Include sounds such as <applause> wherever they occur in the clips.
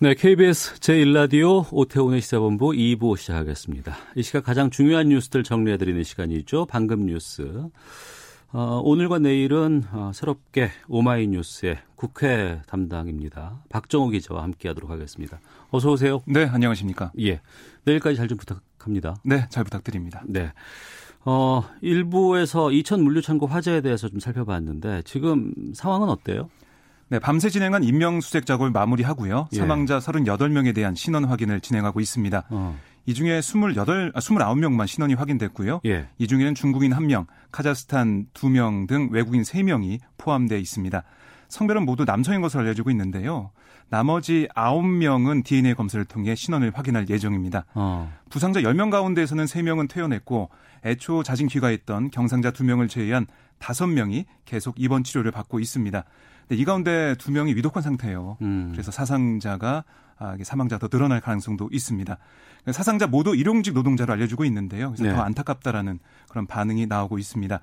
네, KBS 제1라디오 오태훈의 시사본부 2부 시작하겠습니다. 이 시각 가장 중요한 뉴스들 정리해드리는 시간이죠. 방금 뉴스. 어, 오늘과 내일은 어, 새롭게 오마이뉴스의 국회 담당입니다. 박정호 기자와 함께하도록 하겠습니다. 어서 오세요. 네, 안녕하십니까. 예, 내일까지 잘 좀 부탁합니다. 네, 잘 부탁드립니다. 네. 어, 일부에서 이천 물류 창고 화재에 대해서 좀 살펴봤는데 지금 상황은 어때요? 네, 밤새 진행한 인명수색 작업을 마무리하고요. 예. 사망자 38명에 대한 신원 확인을 진행하고 있습니다. 어, 이 중에 28, 아, 29명만 신원이 확인됐고요. 예. 이 중에는 중국인 1명, 카자흐스탄 2명 등 외국인 3명이 포함되어 있습니다. 성별은 모두 남성인 것으로 알려지고 있는데요. 나머지 9명은 DNA 검사를 통해 신원을 확인할 예정입니다. 어, 부상자 10명 가운데에서는 3명은 퇴원했고 애초 자진 귀가했던 경상자 2명을 제외한 5명이 계속 입원 치료를 받고 있습니다. 근데 이 가운데 2명이 위독한 상태예요. 음. 그래서 사상자가 아, 이게 사망자 더 늘어날 가능성도 있습니다. 사상자 모두 일용직 노동자로 알려지고 있는데요. 그래서 네. 더 안타깝다라는 그런 반응이 나오고 있습니다.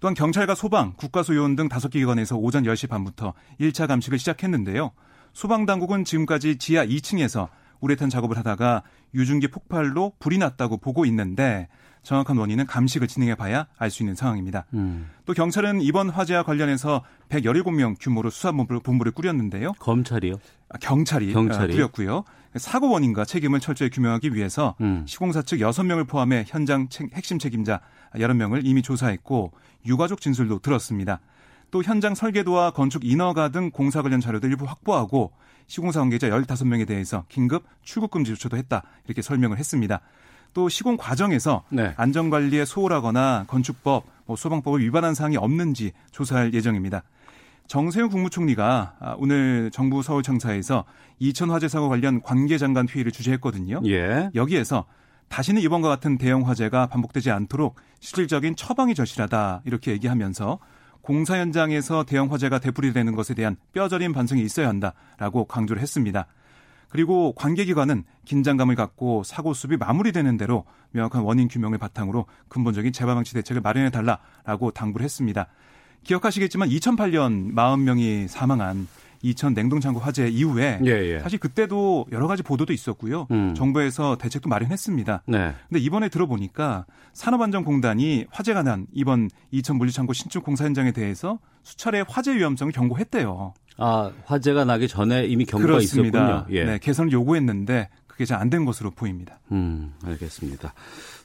또한 경찰과 소방, 국가소요원 등 다섯 개 기관에서 오전 10시 반부터 1차 감식을 시작했는데요. 소방당국은 지금까지 지하 2층에서 우레탄 작업을 하다가 유증기 폭발로 불이 났다고 보고 있는데 정확한 원인은 감식을 진행해 봐야 알 수 있는 상황입니다. 음. 또 경찰은 이번 화재와 관련해서 117명 규모로 수사본부를 본부를 꾸렸는데요. 검찰이요? 아, 경찰이, 경찰이. 아, 꾸렸고요. 사고 원인과 책임을 철저히 규명하기 위해서 음. 시공사 측 6명을 포함해 현장 책- 핵심 책임자 11명을 이미 조사했고 유가족 진술도 들었습니다. 또 현장 설계도와 건축 인허가 등 공사 관련 자료도 일부 확보하고 시공사 관계자 15명에 대해서 긴급 출국 금지 조처도 했다. 이렇게 설명을 했습니다. 또 시공 과정에서 네. 안전관리에 소홀하거나 건축법, 뭐 소방법을 위반한 사항이 없는지 조사할 예정입니다. 정세훈 국무총리가 아, 오늘 정부 서울청사에서 이천 화재 사고 관련 관계장관 회의를 주재했거든요. 예. 여기에서 다시는 이번과 같은 대형 화재가 반복되지 않도록 실질적인 처방이 절실하다 이렇게 얘기하면서 공사 현장에서 대형 화재가 되풀이되는 것에 대한 뼈저린 반성이 있어야 한다라고 강조를 했습니다. 그리고 관계기관은 긴장감을 갖고 사고 수습이 마무리되는 대로 명확한 원인 규명을 바탕으로 근본적인 재발 방치 대책을 마련해 달라라고 당부를 했습니다. 기억하시겠지만 2008년 40명이 사망한 이천 냉동창고 화재 이후에 예, 예. 사실 그때도 여러 가지 보도도 있었고요. 음. 정부에서 대책도 마련했습니다. 네. 근데 이번에 들어보니까 산업안전공단이 화재가 난 이번 이천 물류창고 신축 공사 현장에 대해서 수차례 화재 위험성을 경고했대요. 아, 화재가 나기 전에 이미 경고가 그렇습니다. 있었군요. 예. 네, 개선을 요구했는데 그게 잘 안 된 것으로 보입니다. 음, 알겠습니다.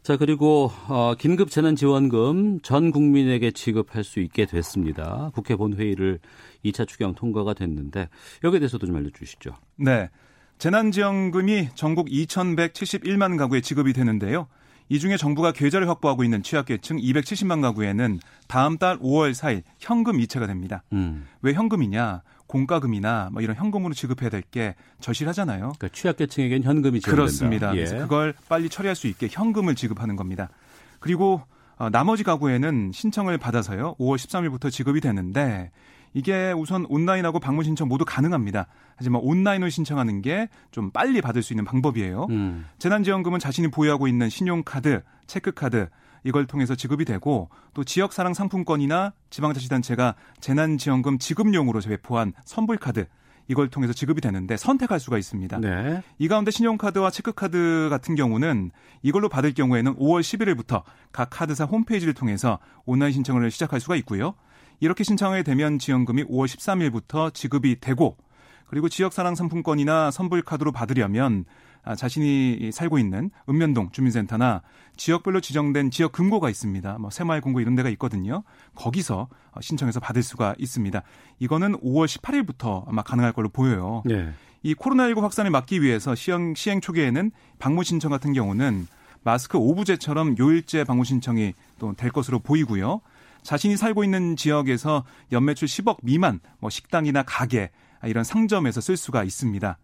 자, 그리고 어, 긴급 재난 지원금 전 국민에게 지급할 수 있게 됐습니다. 국회 본회의를 2차 추경 통과가 됐는데 여기에 대해서도 좀 알려 주시죠. 네. 재난 지원금이 전국 2,171만 가구에 지급이 되는데요. 이 중에 정부가 계좌를 확보하고 있는 취약계층 270만 가구에는 다음 달 5월 4일 현금 이체가 됩니다. 음. 왜 현금이냐? 공과금이나 뭐 이런 현금으로 지급해야 될 게 절실하잖아요. 그러니까 취약계층에겐 현금이 지원된다. 그렇습니다. 예. 그래서 그걸 빨리 처리할 수 있게 현금을 지급하는 겁니다. 그리고 어, 나머지 가구에는 신청을 받아서요. 5월 13일부터 지급이 되는데 이게 우선 온라인하고 방문 신청 모두 가능합니다. 하지만 온라인으로 신청하는 게 좀 빨리 받을 수 있는 방법이에요. 음. 재난지원금은 자신이 보유하고 있는 신용카드, 체크카드 이걸 통해서 지급이 되고 또 지역사랑 상품권이나 지방자치단체가 재난지원금 지급용으로 배포한 선불카드 이걸 통해서 지급이 되는데 선택할 수가 있습니다. 네. 이 가운데 신용카드와 체크카드 같은 경우는 이걸로 받을 경우에는 5월 11일부터 각 카드사 홈페이지를 통해서 온라인 신청을 시작할 수가 있고요. 이렇게 신청하게 되면 지원금이 5월 13일부터 지급이 되고 그리고 지역사랑 상품권이나 선불카드로 받으려면 아, 자신이 살고 있는 읍면동 주민센터나 지역별로 지정된 지역 금고가 있습니다. 뭐 새마을 금고 이런 데가 있거든요. 거기서 어, 신청해서 받을 수가 있습니다. 이거는 5월 18일부터 아마 가능할 걸로 보여요. 네. 이 코로나19 확산을 막기 위해서 시행, 시행 초기에는 방문 신청 같은 경우는 마스크 오부제처럼 요일제 방문 신청이 또 될 것으로 보이고요. 자신이 살고 있는 지역에서 연매출 10억 미만 뭐 식당이나 가게 이런 상점에서 쓸 수가 있습니다.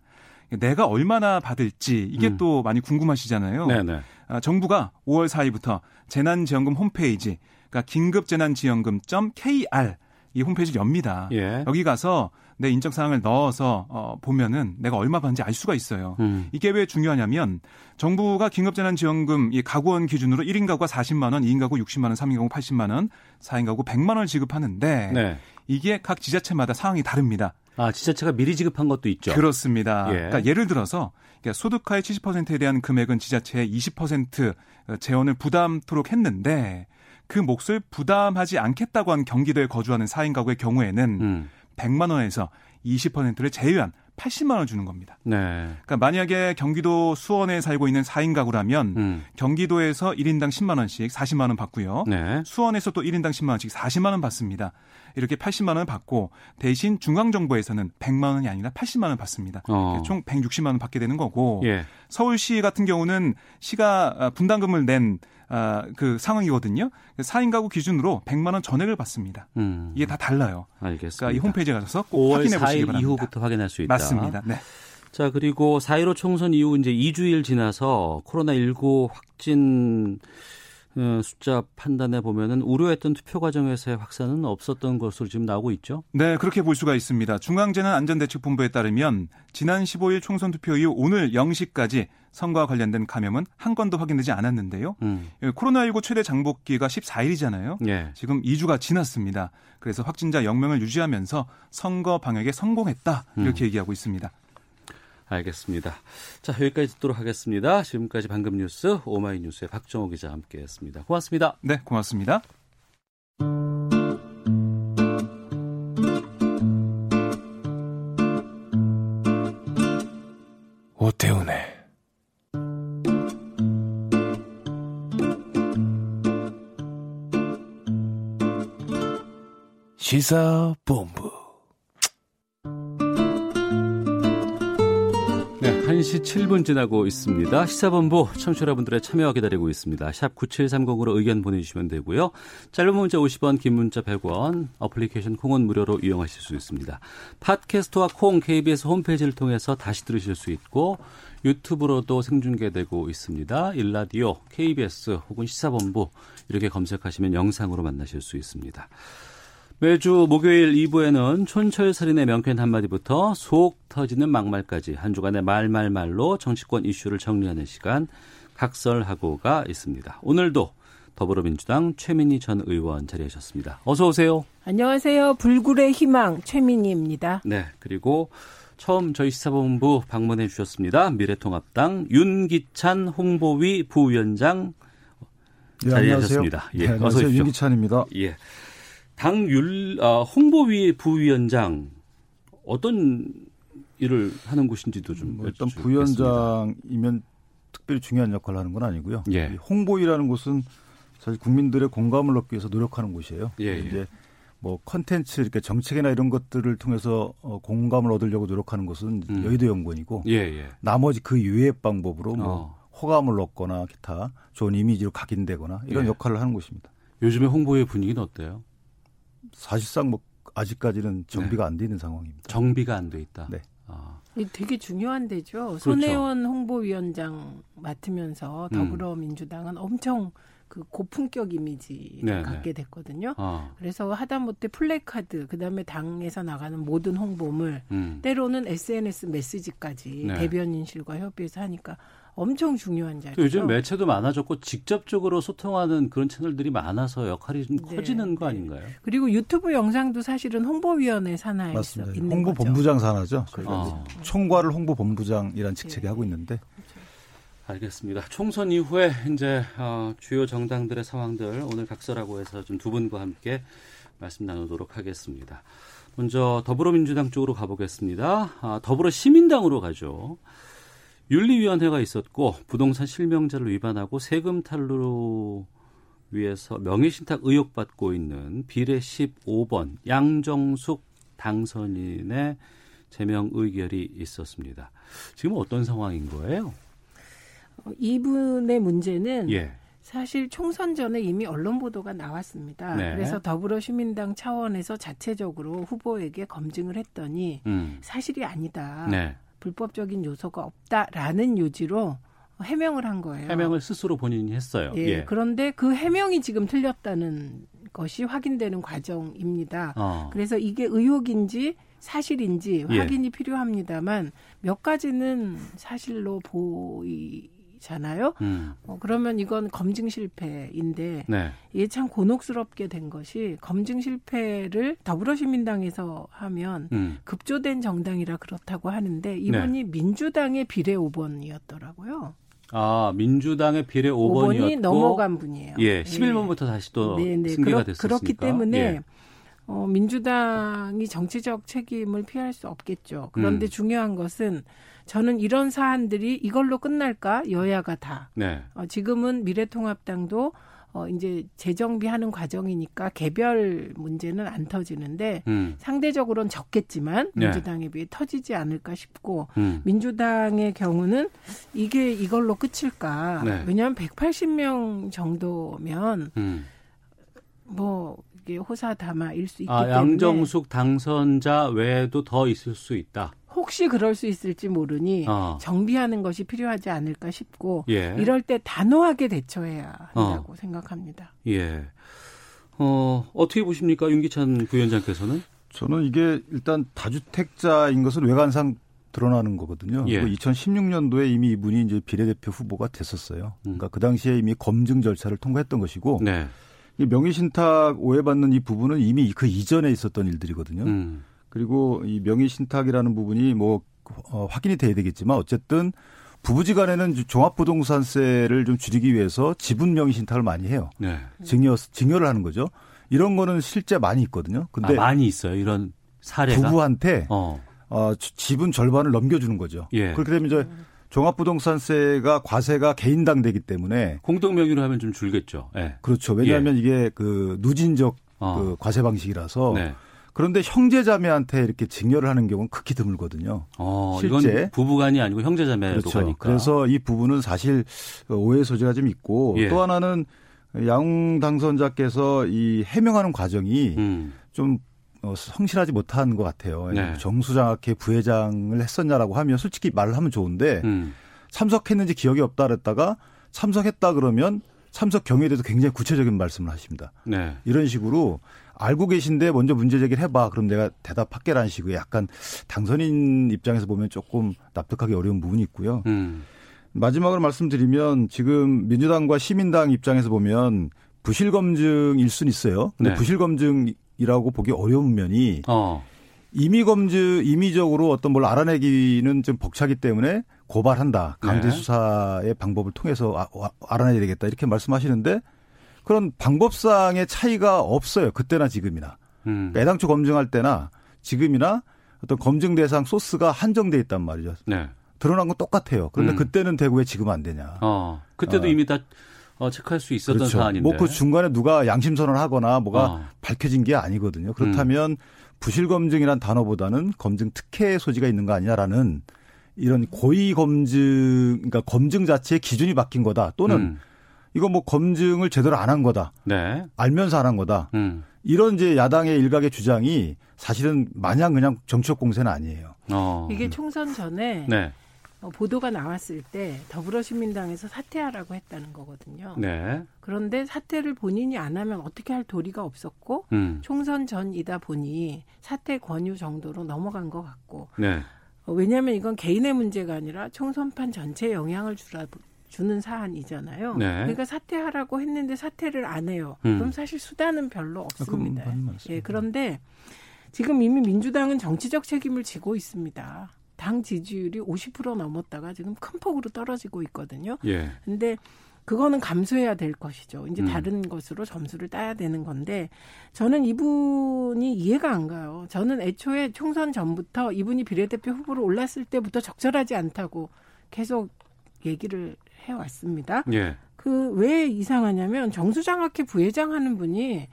내가 얼마나 받을지 이게 음. 또 많이 궁금하시잖아요. 네네. 아, 정부가 5월 4일부터 재난지원금 홈페이지, 그러니까 긴급재난지원금.kr 이 홈페이지를 엽니다. 예. 여기 가서 내 인적 사항을 넣어서 어, 보면은 내가 얼마 받는지 알 수가 있어요. 음. 이게 왜 중요하냐면 정부가 긴급재난지원금 이 가구원 기준으로 1인 가구가 40만 원, 2인 가구 60만 원, 3인 가구 80만 원, 4인 가구 100만 원을 지급하는데 네. 이게 각 지자체마다 상황이 다릅니다. 아, 지자체가 미리 지급한 것도 있죠. 그렇습니다. 예. 그러니까 예를 들어서 그러니까 소득하의 70%에 대한 금액은 지자체의 20% 재원을 부담토록 했는데 그 몫을 부담하지 않겠다고 한 경기도에 거주하는 4인 가구의 경우에는 음. 100만 원에서 20%를 제외한 80만 원을 주는 겁니다. 네. 그러니까 만약에 경기도 수원에 살고 있는 4인 가구라면 음. 경기도에서 1인당 10만 원씩 40만 원 받고요. 네. 수원에서 또 1인당 10만 원씩 40만 원 받습니다. 이렇게 80만 원을 받고 대신 중앙 정부에서는 100만 원이 아니라 80만 원 받습니다. 어. 총 160만 원 받게 되는 거고 예. 서울시 같은 경우는 시가 아, 분담금을 낸 아, 그 상황이거든요. 4인 가구 기준으로 100만 원 전액을 받습니다. 음. 이게 다 달라요. 알겠습니다. 그러니까 이 홈페이지에 가서 꼭 5월 확인해 보시기 4일 바랍니다. 이후부터 확인할 수 있다. 맞습니다. 네. 자, 그리고 4.15 총선 이후 이제 2주일 지나서 코로나19 확진 어, 숫자 판단해 보면은 우려했던 투표 과정에서의 확산은 없었던 것으로 지금 나오고 있죠. 네, 그렇게 볼 수가 있습니다. 중앙재난안전대책본부에 따르면 지난 15일 총선 투표 이후 오늘 0시까지 선거와 관련된 감염은 한 건도 확인되지 않았는데요. 음. 예, 코로나19 최대 장복기가 14일이잖아요. 예. 지금 2주가 지났습니다. 그래서 확진자 0명을 유지하면서 선거 방역에 성공했다. 이렇게 얘기하고 있습니다. 알겠습니다. 자, 여기까지 듣도록 하겠습니다. 지금까지 방금 뉴스 오마이뉴스의 박정호 기자 함께했습니다. 고맙습니다. 네, 고맙습니다. 오태훈의 시사본부 네, 1시 7분 지나고 있습니다. 시사본부 청취자 여러분들의 참여 기다리고 있습니다. 샵 9730으로 의견 보내주시면 되고요. 짧은 문자 50원, 긴 문자 100원, 어플리케이션 콩은 무료로 이용하실 수 있습니다. 팟캐스트와 콩 KBS 홈페이지를 통해서 다시 들으실 수 있고 유튜브로도 생중계되고 있습니다. 일라디오, KBS 혹은 시사본부 이렇게 검색하시면 영상으로 만나실 수 있습니다. 매주 목요일 2부에는 촌철살인의 명쾌한 한마디부터 속 터지는 막말까지 한 주간의 말말말로 정치권 이슈를 정리하는 시간 각설하고가 있습니다. 오늘도 더불어민주당 최민희 전 의원 자리하셨습니다. 어서 오세요. 안녕하세요. 불굴의 희망 최민희입니다. 네, 그리고 처음 저희 시사본부 방문해 주셨습니다. 미래통합당 윤기찬 홍보위 부위원장 예, 자리하셨습니다. 안녕하세요. 예, 네, 어서 안녕하세요. 오십시오. 윤기찬입니다. 예. 당 율, 아, 홍보위 부위원장 어떤 일을 하는 곳인지도 좀 뭐 일단. 부위원장이면 특별히 중요한 역할을 하는 건 아니고요. 예. 이 홍보위라는 곳은 사실 국민들의 공감을 얻기 위해서 노력하는 곳이에요. 예, 예. 이제 뭐 컨텐츠 이렇게 정책이나 이런 것들을 통해서 어, 공감을 얻으려고 노력하는 곳은 음. 여의도 연구원이고 예, 예. 나머지 그 이외의 방법으로 뭐 어. 호감을 얻거나 기타 좋은 이미지로 각인되거나 이런 예. 역할을 하는 곳입니다. 요즘에 홍보의 분위기는 어때요? 사실상 뭐 아직까지는 정비가 안돼 있는 상황입니다. 정비가 안 돼 있다. 네. 아, 이게 되게 중요한 데죠. 그렇죠. 손혜원 홍보위원장 맡으면서 음. 더불어민주당은 엄청 그 고품격 이미지를 네, 갖게 됐거든요. 아, 그래서 하다못해 플래카드, 그 다음에 당에서 나가는 모든 홍보물, 음. 때로는 SNS 메시지까지 네. 대변인실과 협의해서 하니까 엄청 중요한 자리죠. 또 요즘 매체도 많아졌고 직접적으로 소통하는 그런 채널들이 많아서 역할이 좀 네, 커지는 거 네. 아닌가요? 그리고 유튜브 영상도 사실은 홍보위원회 산하에 맞습니다. 있는 홍보 거죠. 본부장 산하죠. 저희가 아, 총괄을 홍보 본부장이라는 직책이 예. 하고 있는데 알겠습니다. 총선 이후에 이제 어, 주요 정당들의 상황들 오늘 각설하고 해서 좀 두 분과 함께 말씀 나누도록 하겠습니다. 먼저 더불어민주당 쪽으로 가보겠습니다. 아, 더불어 시민당으로 가죠. 윤리위원회가 있었고 부동산 실명제를 위반하고 세금 탈루 위해서 명예신탁 의혹 받고 있는 비례 15번 양정숙 당선인의 제명 의결이 있었습니다. 지금 어떤 상황인 거예요? 어, 이분의 문제는 예. 사실 총선 전에 이미 언론 보도가 나왔습니다. 네. 그래서 더불어시민당 차원에서 자체적으로 후보에게 검증을 했더니 음. 사실이 아니다. 네. 불법적인 요소가 없다라는 요지로 해명을 한 거예요. 해명을 스스로 본인이 했어요. 예, 예. 그런데 그 해명이 지금 틀렸다는 것이 확인되는 과정입니다. 어. 그래서 이게 의혹인지 사실인지 예. 확인이 필요합니다만 몇 가지는 사실로 보이 잖아요. 음. 어, 그러면 이건 검증 실패인데 네. 이게 참 곤혹스럽게 된 것이 검증 실패를 더불어시민당에서 하면 음. 급조된 정당이라 그렇다고 하는데 이분이 민주당의 비례 5번이었더라고요. 아, 민주당의 비례 5번이 5번이었고 넘어간 분이에요. 예, 11번부터 다시 또 네, 네. 승계가 됐었으니까. 그렇기 때문에 예. 어, 민주당이 정치적 책임을 피할 수 없겠죠. 그런데 음. 중요한 것은 저는 이런 사안들이 이걸로 끝날까? 여야가 다. 네. 어, 지금은 미래통합당도 어, 이제 재정비하는 과정이니까 개별 문제는 안 터지는데 음. 상대적으로는 적겠지만 네. 민주당에 비해 터지지 않을까 싶고 음. 민주당의 경우는 이게 이걸로 끝일까? 네. 왜냐하면 180명 정도면 음. 뭐 이게 호사다마일 수 있기 아, 때문에 양정숙 당선자 외에도 더 있을 수 있다. 혹시 그럴 수 있을지 모르니 어. 정비하는 것이 필요하지 않을까 싶고 예. 이럴 때 단호하게 대처해야 한다고 생각합니다. 예. 어, 어떻게 보십니까? 윤기찬 부위원장께서는? 저는 이게 일단 다주택자인 것은 외관상 드러나는 거거든요. 예. 그리고 2016년도에 이미 이분이 이제 비례대표 후보가 됐었어요. 그러니까 그 당시에 이미 검증 절차를 통과했던 것이고 음. 네. 이 명의신탁 오해받는 이 부분은 이미 그 이전에 있었던 일들이거든요. 음. 그리고 이 명의 신탁이라는 부분이 뭐 어, 확인이 돼야 되겠지만 어쨌든 부부지간에는 종합부동산세를 좀 줄이기 위해서 지분 명의 신탁을 많이 해요. 네. 증여 증여를 하는 거죠. 이런 거는 실제 많이 있거든요. 근데 아, 많이 있어요. 이런 사례가. 부부한테 어. 어, 지- 지분 절반을 넘겨주는 거죠. 예. 그렇게 되면 이제 종합부동산세가 과세가 개인당 되기 때문에 공동 명의로 하면 좀 줄겠죠. 예. 그렇죠. 왜냐하면 이게 그 누진적 어. 그 과세 방식이라서 네. 그런데 형제자매한테 이렇게 증여를 하는 경우는 극히 드물거든요. 어, 실제. 부부간이 아니고 형제자매로 그렇죠. 가니까. 그래서 이 부분은 사실 오해 소지가 좀 있고 예. 또 하나는 양 당선자께서 이 해명하는 과정이 음. 좀 어, 성실하지 못한 것 같아요. 네. 정수장학회 부회장을 했었냐라고 하면 솔직히 말을 하면 좋은데 음. 참석했는지 기억이 없다 그랬다가 참석했다 그러면 참석 경위에 대해서 굉장히 구체적인 말씀을 하십니다. 네. 이런 식으로 알고 계신데 먼저 문제 제기를 해봐. 그럼 내가 대답할게라는 식으로 약간 당선인 입장에서 보면 조금 납득하기 어려운 부분이 있고요. 음. 마지막으로 말씀드리면 지금 민주당과 시민당 입장에서 보면 부실 검증일 수는 있어요. 근데 네. 부실 검증이라고 보기 어려운 면이 어. 임의 검증 임의적으로 어떤 뭘 알아내기는 좀 벅차기 때문에 고발한다. 강제 네. 수사의 방법을 통해서 아- 아- 알아내야 되겠다. 이렇게 말씀하시는데 그런 방법상의 차이가 없어요. 그때나 지금이나. 음. 그러니까 애당초 검증할 때나 지금이나 어떤 검증 대상 소스가 한정돼 있단 말이죠. 네. 드러난 건 똑같아요. 그런데 음. 그때는 되고 왜 지금 안 되냐. 어. 그때도 어. 이미 다 어, 체크할 수 있었던 사안인데. 뭐그 중간에 누가 양심 선언하거나 뭐가 어. 밝혀진 게 아니거든요. 그렇다면 부실 검증이란 단어보다는 검증 특혜 소지가 있는 거 아니냐라는 이런 고의 검증, 그러니까 검증 자체의 기준이 바뀐 거다. 또는 음. 이거 뭐 검증을 제대로 안 한 거다. 네. 알면서 안 한 거다. 음. 이런 이제 야당의 일각의 주장이 사실은 마냥 그냥 정치적 공세는 아니에요. 어. 이게 총선 전에 네. 어, 보도가 나왔을 때 더불어시민당에서 사퇴하라고 했다는 거거든요. 네. 그런데 사퇴를 본인이 안 하면 어떻게 할 도리가 없었고 음. 총선 전이다 보니 사퇴 권유 정도로 넘어간 것 같고 네. 어, 왜냐하면 이건 개인의 문제가 아니라 총선판 전체에 영향을 주라, 주는 사안이잖아요. 네. 그러니까 사퇴하라고 했는데 사퇴를 안 해요. 음. 그럼 사실 수단은 별로 없습니다. 맞는 말씀이에요. 예, 그런데 지금 이미 민주당은 정치적 책임을 지고 있습니다. 당 지지율이 50% 넘었다가 지금 큰 폭으로 떨어지고 있거든요. 예. 근데 그거는 감수해야 될 것이죠. 이제 음. 다른 것으로 점수를 따야 되는 건데 저는 이분이 이해가 안 가요. 저는 애초에 총선 전부터 이분이 비례대표 후보로 올랐을 때부터 적절하지 않다고 계속 얘기를 해왔습니다. 예. 그왜 이상하냐면 정수장학회 부회장 하는 분이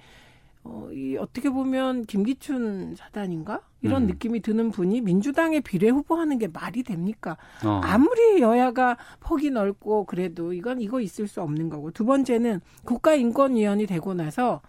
어, 이 어떻게 보면 김기춘 사단인가 이런 음. 느낌이 드는 분이 민주당의 비례 후보하는 게 말이 됩니까? 어. 아무리 여야가 폭이 넓고 그래도 이건 이거 있을 수 없는 거고 두 번째는 국가인권위원이 되고 나서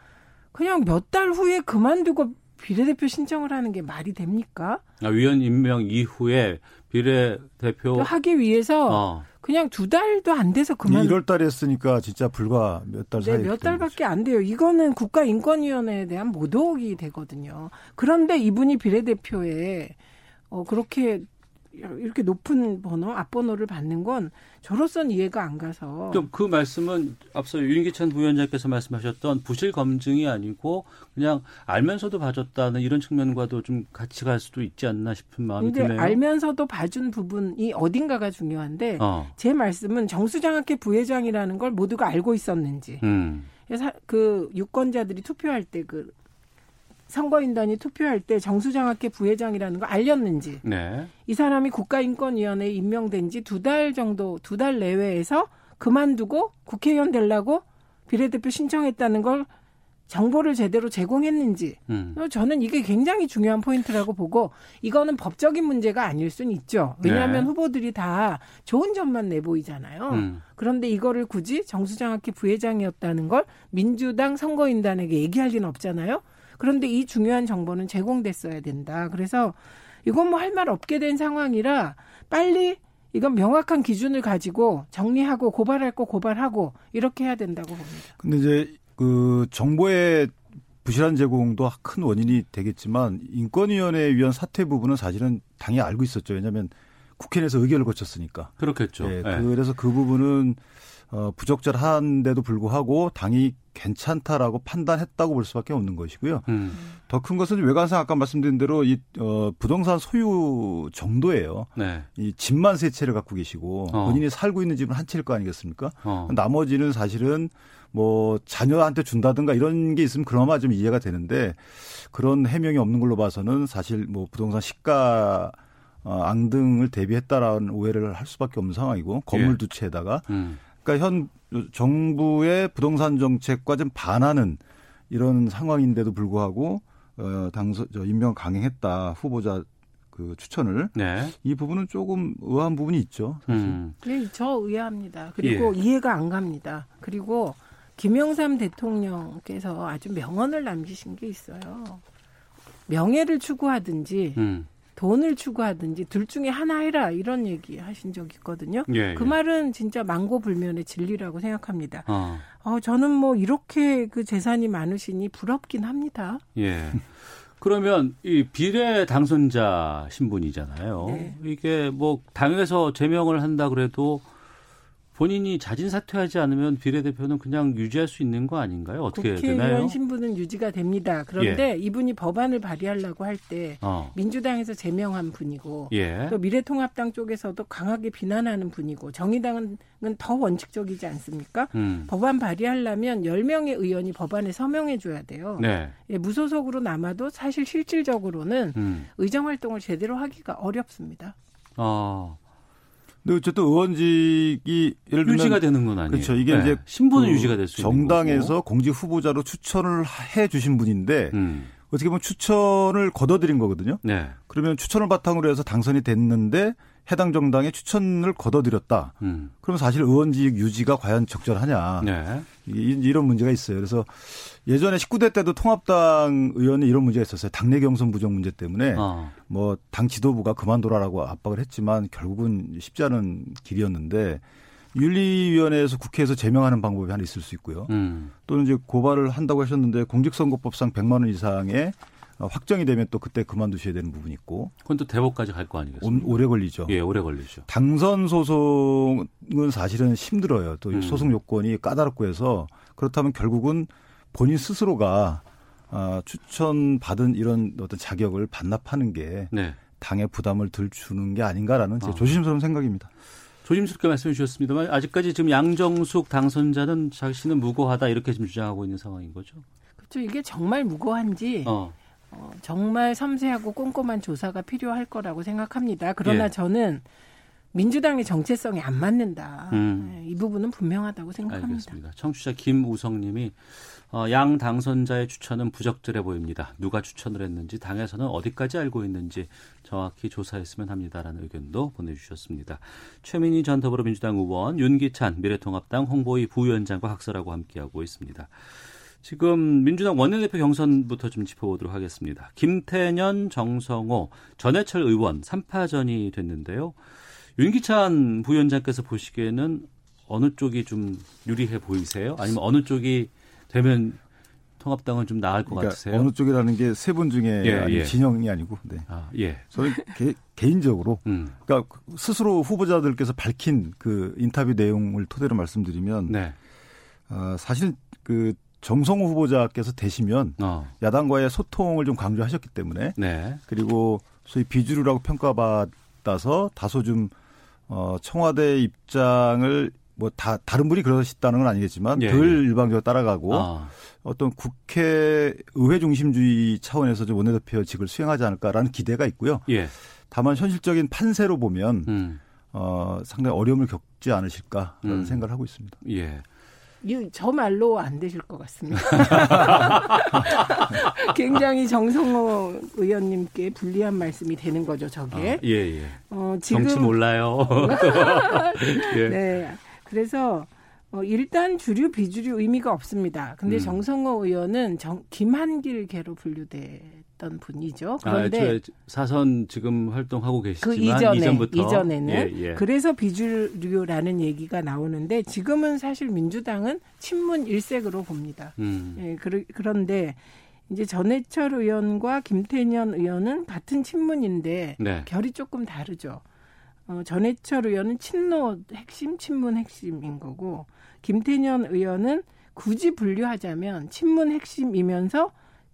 그냥 몇 달 후에 그만두고 비례대표 신청을 하는 게 말이 됩니까? 아, 위원 임명 이후에 비례대표 하기 위해서 어. 그냥 두 달도 안 돼서 그만 1월 달에 했으니까 진짜 불과 몇 달 사이 네, 몇 달밖에 안 돼요. 이거는 국가인권위원회에 대한 모독이 되거든요. 그런데 이분이 비례대표에 어, 그렇게 이렇게 높은 번호, 앞번호를 받는 건 저로선 이해가 안 가서. 그럼 그 말씀은 앞서 윤기찬 부위원장께서 말씀하셨던 부실 검증이 아니고 그냥 알면서도 봐줬다는 이런 측면과도 좀 같이 갈 수도 있지 않나 싶은 마음이 드네요. 알면서도 봐준 부분이 어딘가가 중요한데 어. 제 말씀은 정수장학회 부회장이라는 걸 모두가 알고 있었는지 음. 그래서 그 유권자들이 투표할 때 그 선거인단이 투표할 때 정수장학회 부회장이라는 걸 알렸는지 네. 이 사람이 국가인권위원회에 임명된 지 두 달 정도, 두 달 내외에서 그만두고 국회의원 되려고 비례대표 신청했다는 걸 정보를 제대로 제공했는지 음. 저는 이게 굉장히 중요한 포인트라고 보고 이거는 법적인 문제가 아닐 수는 있죠. 왜냐하면 네. 후보들이 다 좋은 점만 내보이잖아요. 음. 그런데 이거를 굳이 정수장학회 부회장이었다는 걸 민주당 선거인단에게 얘기할 리는 없잖아요. 그런데 이 중요한 정보는 제공됐어야 된다. 그래서 이건 뭐 할 말 없게 된 상황이라 빨리 이건 명확한 기준을 가지고 정리하고 고발할 거 고발하고 이렇게 해야 된다고 봅니다. 근데 이제 그 정보의 부실한 제공도 큰 원인이 되겠지만 인권위원회 위원 사퇴 부분은 사실은 당연히 알고 있었죠. 왜냐하면 국회 내에서 의결을 거쳤으니까. 그렇겠죠. 예, 예. 그래서 그 부분은 어, 부적절한데도 불구하고 당이 괜찮다라고 판단했다고 볼 수밖에 없는 것이고요. 음. 더큰 것은 외관상 아까 말씀드린 대로 이 어, 부동산 소유 정도예요. 네. 이 집만 세 채를 갖고 계시고 어. 본인이 살고 있는 집은 한 채일 거 아니겠습니까? 어. 나머지는 사실은 뭐 자녀한테 준다든가 이런 게 있으면 그나마 좀 이해가 되는데 그런 해명이 없는 걸로 봐서는 사실 뭐 부동산 시가 어, 앙등을 대비했다라는 오해를 할 수밖에 없는 상황이고 건물 예. 두 채에다가 음. 그러니까 현 정부의 부동산 정책과 좀 반하는 이런 상황인데도 불구하고 어 당선 저 임명 강행했다 후보자 그 추천을 네. 이 부분은 조금 의아한 부분이 있죠. 사실. 음. 네, 저 의아합니다. 그리고 예. 이해가 안 갑니다. 그리고 김영삼 대통령께서 아주 명언을 남기신 게 있어요. 명예를 추구하든지 음. 돈을 추구하든지 둘 중에 하나 해라 이런 얘기 하신 적 있거든요. 예, 그 예. 말은 진짜 망고불면의 진리라고 생각합니다. 어. 어, 저는 뭐 이렇게 그 재산이 많으시니 부럽긴 합니다. 예. 그러면 이 비례 당선자 신분이잖아요. 네. 이게 뭐 당에서 제명을 한다 그래도 본인이 자진 사퇴하지 않으면 비례대표는 그냥 유지할 수 있는 거 아닌가요? 어떻게 국회의원 되나요? 신분은 유지가 됩니다. 그런데 이분이 법안을 발의하려고 할때 어. 민주당에서 제명한 분이고 예. 또 미래통합당 쪽에서도 강하게 비난하는 분이고 정의당은 더 원칙적이지 않습니까? 음. 법안 발의하려면 10명의 의원이 법안에 서명해 줘야 돼요. 네. 예, 무소속으로 남아도 사실 실질적으로는 음. 의정 활동을 제대로 하기가 어렵습니다. 어. 근데 어쨌든 의원직이 예를 들면 유지가 되는 건 아니에요. 그렇죠. 이게 네. 이제 신분은 그 유지가 될 수 있는 정당에서. 공직 후보자로 추천을 해 주신 분인데 음. 어떻게 보면 추천을 거둬들인 거거든요. 네. 그러면 추천을 바탕으로 해서 당선이 됐는데 해당 정당의 추천을 거둬들였다. 음. 그럼 사실 의원직 유지가 과연 적절하냐. 네. 이- 이런 문제가 있어요. 그래서 예전에 19대 때도 통합당 의원이 이런 문제가 있었어요. 당내 경선 부정 문제 때문에 어. 뭐당 지도부가 그만둬라라고 압박을 했지만 결국은 쉽지 않은 길이었는데 윤리위원회에서 국회에서 제명하는 방법이 하나 있을 수 있고요. 음. 또는 이제 고발을 한다고 하셨는데 공직선거법상 100만 원 이상의 어, 확정이 되면 또 그때 그만두셔야 되는 부분이 있고 그건 또 대법까지 갈 거 아니겠습니까? 오- 오래 걸리죠. 예, 오래 걸리죠. 당선 소송은 사실은 힘들어요. 또 음. 소송 요건이 까다롭고 해서 그렇다면 결국은 본인 스스로가 아, 추천 받은 이런 어떤 자격을 반납하는 게 네. 당의 부담을 덜 주는 게 아닌가라는 제 아. 조심스러운 생각입니다. 조심스럽게 말씀해 주셨습니다만 아직까지 지금 양정숙 당선자는 자신은 무고하다 이렇게 지금 주장하고 있는 상황인 거죠. 그렇죠. 이게 정말 무고한지 어. 어, 정말 섬세하고 꼼꼼한 조사가 필요할 거라고 생각합니다. 그러나 예. 저는 민주당의 정체성이 안 맞는다. 음. 네, 이 부분은 분명하다고 생각합니다. 알겠습니다. 청취자 김우성님이 어, 양 당선자의 추천은 부적절해 보입니다. 누가 추천을 했는지 당에서는 어디까지 알고 있는지 정확히 조사했으면 합니다라는 의견도 보내주셨습니다. 최민희 전 더불어민주당 의원, 윤기찬 미래통합당 홍보위 부위원장과 각설하고 함께하고 있습니다. 지금 민주당 원내대표 경선부터 좀 짚어보도록 하겠습니다. 김태년, 정성호, 전해철 의원 3파전이 됐는데요. 윤기찬 부위원장께서 보시기에는 어느 쪽이 좀 유리해 보이세요? 아니면 어느 쪽이 되면 통합당은 좀 나을 것 그러니까 같으세요? 어느 쪽이라는 게 세 분 중에 예, 아니, 예. 진영이 아니고 네. 아, 예. 저는 개, 인적으로 음. 그러니까 스스로 후보자들께서 밝힌 그 인터뷰 내용을 토대로 말씀드리면 네. 어, 사실 그 정성호 후보자께서 되시면 어. 야당과의 소통을 좀 강조하셨기 때문에 네. 그리고 소위 비주류라고 평가받아서 다소 좀 어, 청와대 입장을 뭐 다 다른 분이 그러셨다는 건 아니겠지만 예, 덜 예. 일방적으로 따라가고 아. 어떤 국회 의회 중심주의 차원에서 좀 원내대표직을 수행하지 않을까라는 기대가 있고요. 예. 다만 현실적인 판세로 보면 음. 어, 상당히 어려움을 겪지 않으실까라는 음. 생각을 하고 있습니다. 예. 이- 저 말로 안 되실 것 같습니다. <laughs> <laughs> 굉장히 정성호 의원님께 불리한 말씀이 되는 거죠, 저게. 아, 예, 예. 어, 지금 정치 몰라요. <laughs> 예. 네. 그래서 어, 일단 주류 비주류 의미가 없습니다. 근데 음. 정성호 의원은 정, 김한길 계로 분류됐던 분이죠. 아, 그런데 저 사선 지금 활동하고 계시지만 그 이전에 이전부터 이전에는 예, 예. 그래서 비주류라는 얘기가 나오는데 지금은 사실 민주당은 친문 일색으로 봅니다. 음. 예, 그러, 그런데 이제 전해철 의원과 김태년 의원은 같은 친문인데 네. 결이 조금 다르죠. 어, 전해철 의원은 친노 핵심, 친문 핵심인 거고 김태년 의원은 굳이 분류하자면 친문 핵심이면서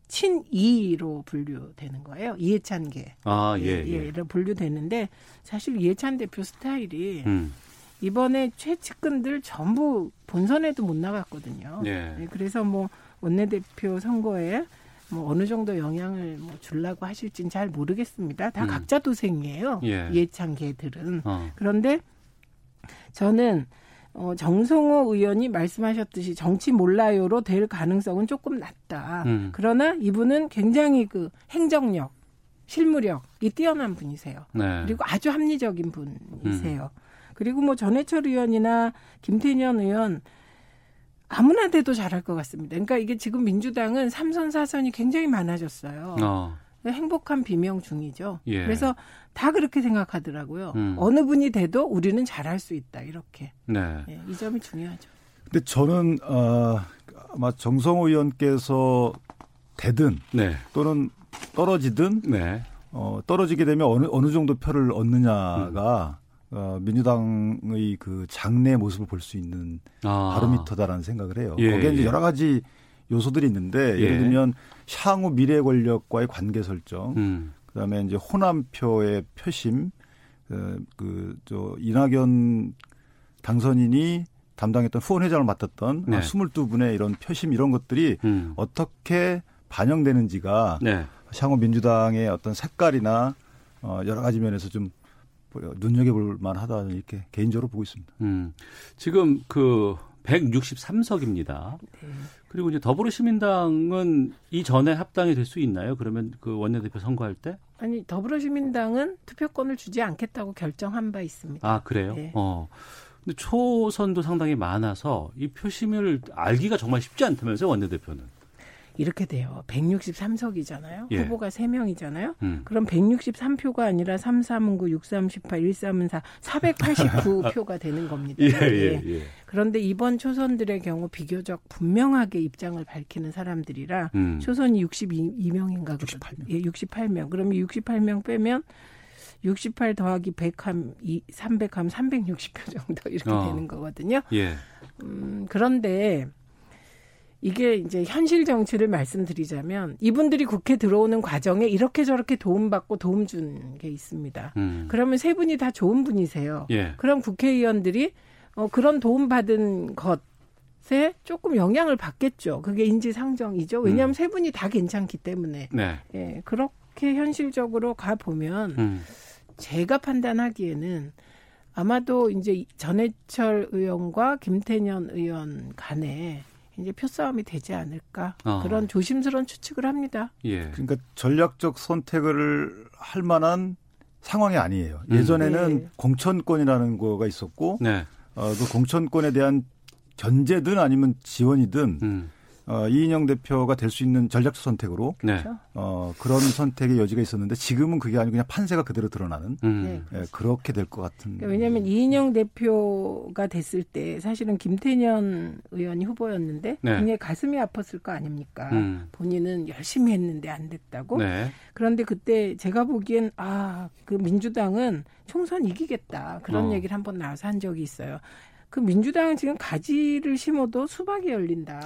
친이로 분류되는 거예요. 이해찬계. 아, 예, 예, 예. 로 분류되는데 사실 이해찬 대표 스타일이 음. 이번에 최측근들 전부 본선에도 못 나갔거든요. 예. 네, 그래서 뭐 원내대표 선거에 뭐 어느 정도 영향을 뭐 주려고 하실진 잘 모르겠습니다. 다 음. 각자 도생이에요. 예. 개들은. 어. 그런데 저는 어, 정성호 의원이 말씀하셨듯이 정치 몰라요로 될 가능성은 조금 낮다. 음. 그러나 이분은 굉장히 그 행정력, 실무력이 뛰어난 분이세요. 네. 그리고 아주 합리적인 분이세요. 그리고 뭐 전해철 의원이나 김태년 의원 아무나 돼도 잘할 것 같습니다. 그러니까 이게 지금 민주당은 삼선 사선이 굉장히 많아졌어요. 어. 행복한 비명 중이죠. 예. 그래서 다 그렇게 생각하더라고요. 음. 어느 분이 돼도 우리는 잘할 수 있다. 이렇게 네. 예, 이 점이 중요하죠. 근데 저는 어, 아마 정성호 의원께서 되든 네. 또는 떨어지든 네. 어, 떨어지게 되면 어느 어느 정도 표를 얻느냐가 어, 민주당의 그 장래 모습을 볼 수 있는 아. 바로미터다라는 생각을 해요. 예, 거기에 이제 예. 여러 가지 요소들이 있는데 예. 예를 들면 향후 미래 권력과의 관계 설정, 음. 그다음에 이제 호남표의 표심, 어, 그저 이낙연 당선인이 담당했던 후원회장을 맡았던 네. 한 22분의 이런 표심 이런 것들이 음. 어떻게 반영되는지가 네. 향후 민주당의 어떤 색깔이나 어, 여러 가지 면에서 좀 눈여겨볼 만하다 이렇게 개인적으로 보고 있습니다. 음. 지금 그 163석입니다. 그리고 이제 더불어시민당은 이전에 합당이 될 수 있나요? 그러면 그 원내대표 선거할 때? 아니 더불어시민당은 투표권을 주지 않겠다고 결정한 바 있습니다. 아, 그래요? 네. 어. 근데 초선도 상당히 많아서 이 표심을 알기가 정말 쉽지 않다면서요, 원내대표는. 이렇게 돼요. 163석이잖아요. 예. 후보가 3명이잖아요. 음. 그럼 163표가 아니라 3, 3, 9, 6, 3, 18, 1, 3, 4, 489표가 되는 겁니다. 예, 예, 예. 그런데 이번 초선들의 경우 비교적 분명하게 입장을 밝히는 사람들이라 음. 초선이 62명인가 68명. 예, 68명. 그러면 68명 빼면 68 더하기 100함 300함 360표 정도 이렇게 어. 되는 거거든요. 예. 음, 그런데 이게 이제 현실 정치를 말씀드리자면 이분들이 국회 들어오는 과정에 이렇게 저렇게 도움받고 도움 준 게 있습니다. 음. 그러면 세 분이 다 좋은 분이세요. 예. 그럼 국회의원들이 어, 그런 도움받은 것에 조금 영향을 받겠죠. 그게 인지상정이죠. 왜냐하면 음. 세 분이 다 괜찮기 때문에. 네. 예, 그렇게 현실적으로 가보면 음. 제가 판단하기에는 아마도 이제 전해철 의원과 김태년 의원 간에 이제 표싸움이 되지 않을까 어. 그런 조심스러운 추측을 합니다. 예. 그러니까 전략적 선택을 할 만한 상황이 아니에요. 음. 예전에는 네. 공천권이라는 거가 있었고 네. 어, 그 공천권에 대한 견제든 아니면 지원이든 음. 어, 이인영 대표가 될 수 있는 전략적 선택으로 네. 어, 그런 선택의 여지가 있었는데 지금은 그게 아니고 그냥 판세가 그대로 드러나는 음. 네. 예, 그렇게 될 것 같은. 그러니까 왜냐하면 이인영 대표가 됐을 때 사실은 김태년 의원이 후보였는데 네. 굉장히 가슴이 아팠을 거 아닙니까? 음. 본인은 열심히 했는데 안 됐다고. 네. 그런데 그때 제가 보기엔 아 그 민주당은 총선 이기겠다 그런 어. 얘기를 한번 나와서 한 적이 있어요. 그 민주당은 지금 가지를 심어도 수박이 열린다.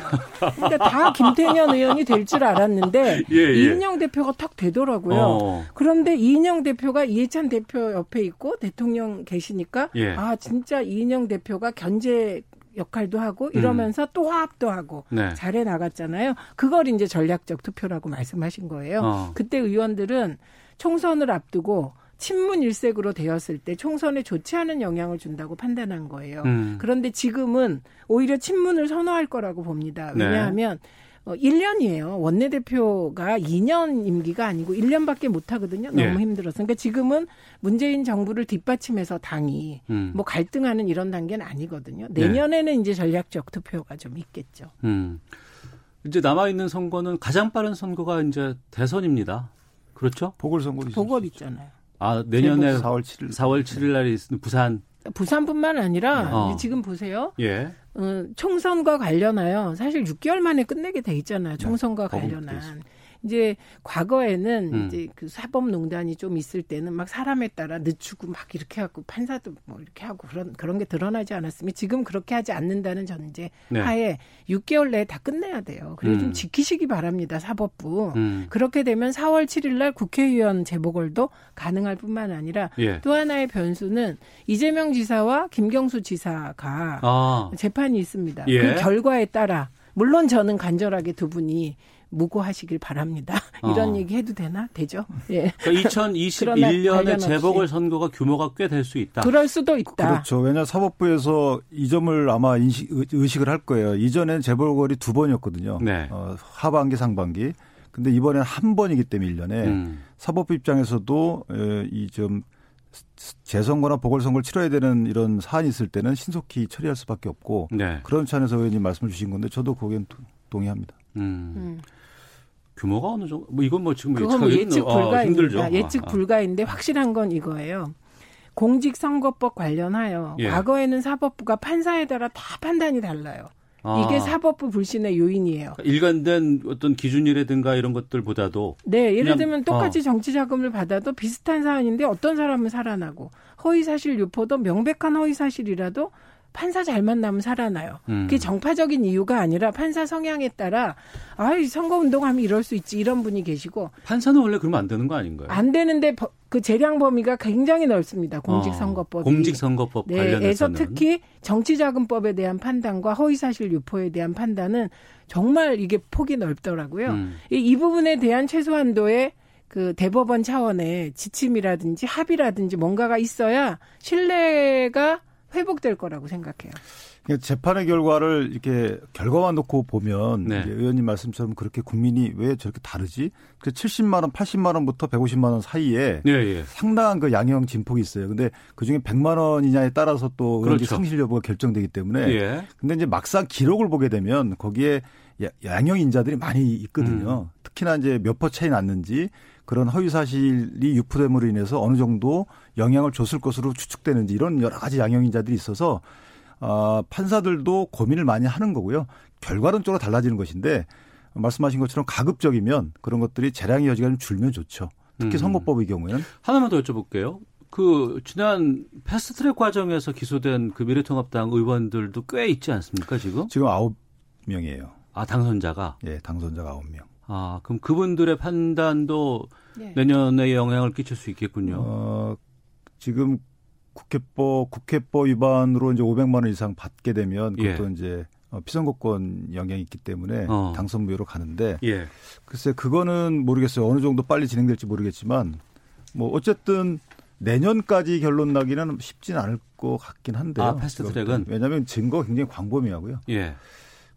그러니까 다 <laughs> 김태년 의원이 될 줄 알았는데 예, 예. 이인영 대표가 탁 되더라고요. 어. 그런데 이인영 대표가 이해찬 대표 옆에 있고 대통령 계시니까 예. 아 진짜 이인영 대표가 견제 역할도 하고 이러면서 또 화합도 하고 음. 네. 잘해 나갔잖아요. 그걸 이제 전략적 투표라고 말씀하신 거예요. 어. 그때 의원들은 총선을 앞두고 친문 일색으로 되었을 때 총선에 좋지 않은 영향을 준다고 판단한 거예요. 음. 그런데 지금은 오히려 친문을 선호할 거라고 봅니다. 네. 왜냐하면 어, 1년이에요. 원내대표가 2년 임기가 아니고 1년밖에 못 하거든요. 너무 예. 힘들어서. 그러니까 지금은 문재인 정부를 뒷받침해서 당이 음. 뭐 갈등하는 이런 단계는 아니거든요. 내년에는 이제 전략적 투표가 좀 있겠죠. 음. 이제 남아 있는 선거는 가장 빠른 선거가 이제 대선입니다. 그렇죠? 보궐선거. 보궐 있잖아요. 아, 내년에 4월 7일. 4월 7일 날이 있는 부산 부산뿐만 아니라 어. 지금 보세요. 예. 어, 총선과 관련하여 사실 6개월 만에 끝내게 돼 있잖아요. 총선과 돼 관련한. 이제 과거에는 음. 이제 그 사법농단이 좀 있을 때는 막 사람에 따라 늦추고 막 이렇게 하고 판사도 뭐 이렇게 하고 그런 그런 게 드러나지 않았으면 지금 그렇게 하지 않는다는 전제 네. 하에 6개월 내에 다 끝내야 돼요. 그리고 음. 좀 지키시기 바랍니다. 사법부. 음. 그렇게 되면 4월 7일 날 국회의원 재보궐도 가능할 뿐만 아니라 예. 또 하나의 변수는 이재명 지사와 김경수 지사가 아. 재판이 있습니다. 예. 그 결과에 따라 물론 저는 간절하게 두 분이 무고하시길 바랍니다. <laughs> 이런 어. 얘기 해도 되나? 되죠? 예. 그러니까 그러나 2021년에 관련 없이. 재보궐 선거가 규모가 꽤 될 수 있다. 그럴 수도 있다. 그렇죠. 왜냐 사법부에서 이 점을 아마 인식, 의- 의식을 할 거예요. 이전엔 재벌거리 두 번이었거든요. 네. 어, 하반기, 상반기. 근데 이번에는 한 번이기 때문에 1년에 음. 사법부 입장에서도 이좀 재선거나 보궐선거를 치러야 되는 이런 사안이 있을 때는 신속히 처리할 수밖에 없고 네. 그런 차원에서 의원님 말씀을 주신 건데 저도 거기엔 도- 동의합니다. 음. 음. 규모가 어느 정도? 뭐 이건 뭐 지금 그건 뭐 예측 어, 불가입니다. 힘들죠. 예측 아, 아. 불가인데 확실한 건 이거예요. 공직선거법 관련하여 예. 과거에는 사법부가 판사에 따라 다 판단이 달라요. 아. 이게 사법부 불신의 요인이에요. 그러니까 일관된 어떤 기준이라든가 이런 것들보다도 네, 예를 그냥, 들면 똑같이 어. 정치 자금을 받아도 비슷한 사안인데 어떤 사람은 살아나고 허위 사실 유포도 명백한 허위 사실이라도 판사 잘 만나면 살아나요. 음. 그게 정파적인 이유가 아니라 판사 성향에 따라 아이 선거 운동하면 이럴 수 있지 이런 분이 계시고 판사는 원래 그러면 안 되는 거 아닌가요? 안 되는데 버- 그 재량 범위가 굉장히 넓습니다. 공직선거법이. 어, 공직선거법 네, 에서 관련해서는 특히 정치자금법에 대한 판단과 허위사실 유포에 대한 판단은 정말 이게 폭이 넓더라고요. 음. 이, 이 부분에 대한 최소한도의 그 대법원 차원의 지침이라든지 합의라든지 뭔가가 있어야 신뢰가 회복될 거라고 생각해요. 그러니까 재판의 결과를 이렇게 결과만 놓고 보면 네. 이제 의원님 말씀처럼 그렇게 국민이 왜 저렇게 다르지? 그 70만 원, 80만 원부터 150만 원 사이에 예, 예. 상당한 그 양형 진폭이 있어요. 근데 그 중에 100만 원이냐에 따라서 또 의원직 그렇죠. 상실 여부가 결정되기 때문에 예. 근데 이제 막상 기록을 보게 되면 거기에 야- 양형 인자들이 많이 있거든요. 음. 특히나 이제 몇 퍼 차이 났는지 그런 허위 사실이 유포됨으로 인해서 어느 정도 영향을 줬을 것으로 추측되는지 이런 여러 가지 양형 인자들이 있어서 어, 판사들도 고민을 많이 하는 거고요. 결과론적으로 달라지는 것인데 말씀하신 것처럼 가급적이면 그런 것들이 재량의 여지가 좀 줄면 좋죠. 특히 음. 선거법의 경우에는 하나만 더 여쭤볼게요. 그 지난 패스트트랙 과정에서 기소된 그 미래통합당 의원들도 꽤 있지 않습니까 지금? 지금 아홉 명이에요. 아 당선자가 예, 당선자가 아홉 명. 아 그럼 그분들의 판단도 네. 내년에 영향을 끼칠 수 있겠군요. 어, 지금 국회법 국회법 위반으로 이제 500만 원 이상 받게 되면 그것도 예. 이제 어, 피선거권 영향이 있기 때문에 어. 당선 무효로 가는데 예. 글쎄 그거는 모르겠어요. 어느 정도 빨리 진행될지 모르겠지만 뭐 어쨌든 내년까지 결론 나기는 쉽지는 않을 것 같긴 한데요. 아, 패스트 트랙은? 왜냐하면 증거 굉장히 광범위하고요. 예.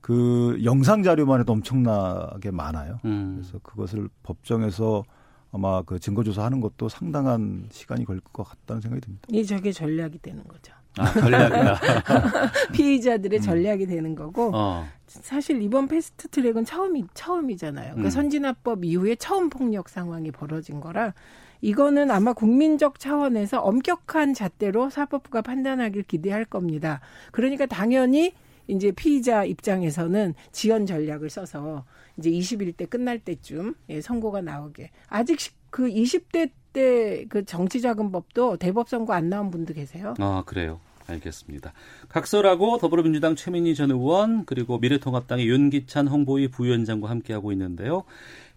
그 영상 자료만 해도 엄청나게 많아요. 음. 그래서 그것을 법정에서 아마 그 증거 조사하는 것도 상당한 시간이 걸릴 것 같다는 생각이 듭니다. 이 저게 전략이 되는 거죠. 아, 전략이다. <laughs> 피의자들의 음. 전략이 되는 거고 어. 사실 이번 패스트 트랙은 처음이 처음이잖아요. 그러니까 음. 선진화법 이후에 처음 폭력 상황이 벌어진 거라 이거는 아마 국민적 차원에서 엄격한 잣대로 사법부가 판단하길 기대할 겁니다. 그러니까 당연히 이제 피의자 입장에서는 지연 전략을 써서 이제 21대 끝날 때쯤 예, 선고가 나오게 아직 시- 그 20대 때 그 정치자금법도 대법선고 안 나온 분도 계세요. 아, 그래요. 알겠습니다. 각설하고 더불어민주당 최민희 전 의원 그리고 미래통합당의 윤기찬 홍보위 부위원장과 함께하고 있는데요.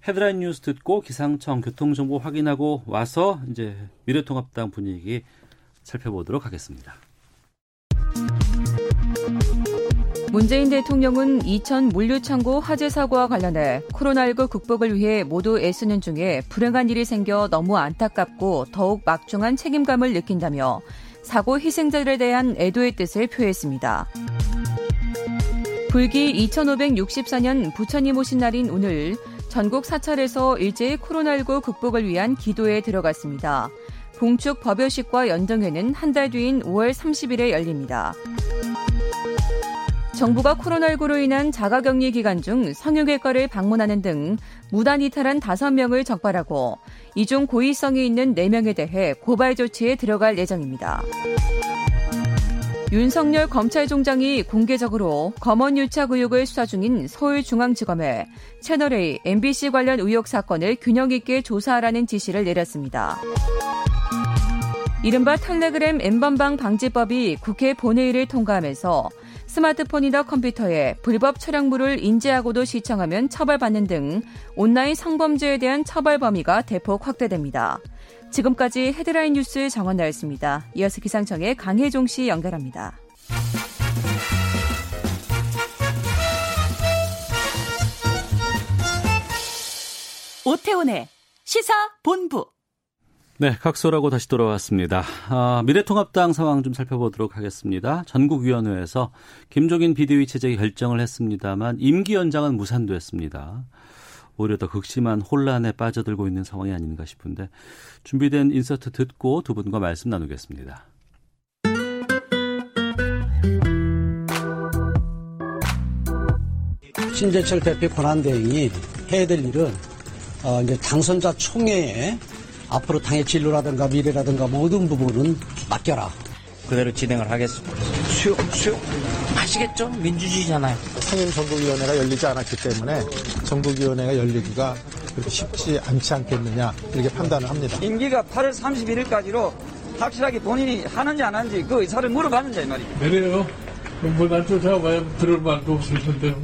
헤드라인 뉴스 듣고 기상청 교통정보 확인하고 와서 이제 미래통합당 분위기 살펴보도록 하겠습니다. 문재인 대통령은 이천 물류창고 화재 사고와 관련해 코로나19 극복을 위해 모두 애쓰는 중에 불행한 일이 생겨 너무 안타깝고 더욱 막중한 책임감을 느낀다며 사고 희생자들에 대한 애도의 뜻을 표했습니다. 불기 2564년 부처님 오신 날인 오늘 전국 사찰에서 일제히 코로나19 극복을 위한 기도에 들어갔습니다. 봉축 법요식과 연등회는 한 달 뒤인 5월 30일에 열립니다. 정부가 코로나19로 인한 자가격리 기간 중 성형외과를 방문하는 등 무단 이탈한 5명을 적발하고 이 중 고의성이 있는 4명에 대해 고발 조치에 들어갈 예정입니다. 윤석열 검찰총장이 공개적으로 검언 유착 의혹을 수사 중인 서울중앙지검에 채널A, MBC 관련 의혹 사건을 균형 있게 조사하라는 지시를 내렸습니다. 이른바 텔레그램 엠번방 방지법이 국회 본회의를 통과하면서 스마트폰이나 컴퓨터에 불법 촬영물을 인지하고도 시청하면 처벌받는 등 온라인 성범죄에 대한 처벌 범위가 대폭 확대됩니다. 지금까지 헤드라인 뉴스 정원 나였습니다. 이어서 기상청의 강혜종 씨 연결합니다. 오태훈의 시사 본부. 네, 각설하고 다시 돌아왔습니다. 아, 미래통합당 상황 좀 살펴보도록 하겠습니다. 전국위원회에서 김종인 비대위 체제 결정을 했습니다만 임기 연장은 무산됐습니다. 오히려 더 극심한 혼란에 빠져들고 있는 상황이 아닌가 싶은데 준비된 인서트 듣고 두 분과 말씀 나누겠습니다. 신재철 대표 권한대행이 해야 될 일은 어, 이제 당선자 총회에 앞으로 당의 진로라든가 미래라든가 모든 부분은 맡겨라. 그대로 진행을 하겠습니다. 수용, 수용. 아시겠죠? 민주주의잖아요. 상임정국위원회가 열리지 않았기 때문에 정국위원회가 열리기가 그렇게 쉽지 않지 않겠느냐 이렇게 판단을 합니다. 임기가 8월 31일까지로 확실하게 본인이 하는지 안 하는지 그 의사를 물어봤는지 이 말이에요. 그래요. 뭐날 쫓아와야 들을 말도 없을 텐데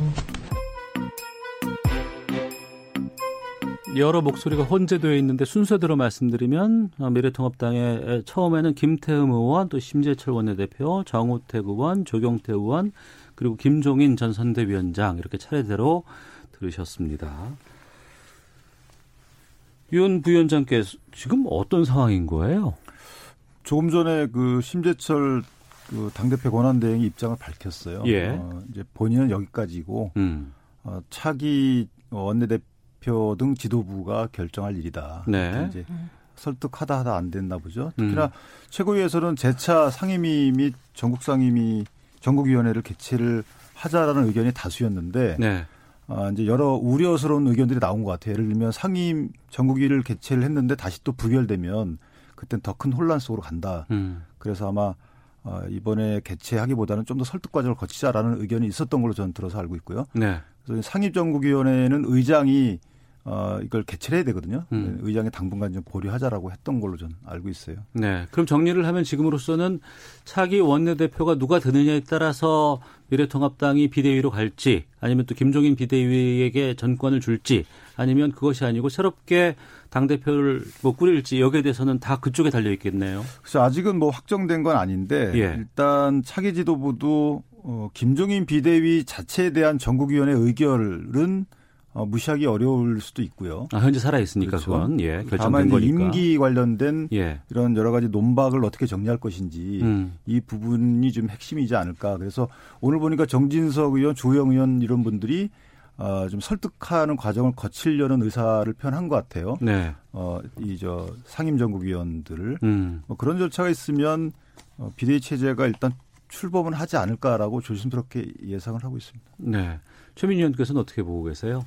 여러 목소리가 혼재되어 있는데 순서대로 말씀드리면 어, 미래통합당의 처음에는 김태흠 의원, 또 심재철 원내대표, 정우택 의원, 조경태 의원, 그리고 김종인 전 선대위원장 이렇게 차례대로 들으셨습니다. 윤 부위원장께서 지금 어떤 상황인 거예요? 조금 전에 그 심재철 그 당대표 권한대행이 입장을 밝혔어요. 예. 어, 이제 본인은 여기까지고 음. 어, 차기 원내대표 등 지도부가 결정할 일이다. 네. 이제 설득하다 하다 안 됐나 보죠. 특히나 음. 최고위에서는 재차 상임위 및 전국 상임위 전국위원회를 개최를 하자라는 의견이 다수였는데 네. 아, 이제 여러 우려스러운 의견들이 나온 것 같아요. 예를 들면 상임 전국위를 개최를 했는데 다시 또 부결되면 그땐 더 큰 혼란 속으로 간다. 음. 그래서 아마 어, 이번에 개최하기보다는 좀 더 설득 과정을 거치자라는 의견이 있었던 걸로 저는 들어서 알고 있고요. 네. 그래서 상임정국위원회는 의장이 어, 이걸 개최를 해야 되거든요. 음. 의장이 당분간 좀 보류하자라고 했던 걸로 저는 알고 있어요. 네. 그럼 정리를 하면 지금으로서는 차기 원내대표가 누가 되느냐에 따라서 미래통합당이 비대위로 갈지 아니면 또 김종인 비대위에게 전권을 줄지 아니면 그것이 아니고 새롭게 당대표를 뭐 꾸릴지 여기에 대해서는 다 그쪽에 달려 있겠네요. 그래서 아직은 뭐 확정된 건 아닌데 예. 일단 차기 지도부도 어, 김종인 비대위 자체에 대한 전국위원회 의결은 어, 무시하기 어려울 수도 있고요. 아, 현재 살아 있으니까 그렇죠. 그건 예, 다만 이제 거니까. 임기 관련된 예. 이런 여러 가지 논박을 어떻게 정리할 것인지 음. 이 부분이 좀 핵심이지 않을까. 그래서 오늘 보니까 정진석 의원, 조영 의원 이런 분들이 어, 좀 설득하는 과정을 거치려는 의사를 표현한 것 같아요. 네. 어, 이 저 상임정국위원들을 음. 뭐 그런 절차가 있으면 어, 비대위 체제가 일단 출범은 하지 않을까라고 조심스럽게 예상을 하고 있습니다. 네. 최민희 의원께서는 어떻게 보고 계세요?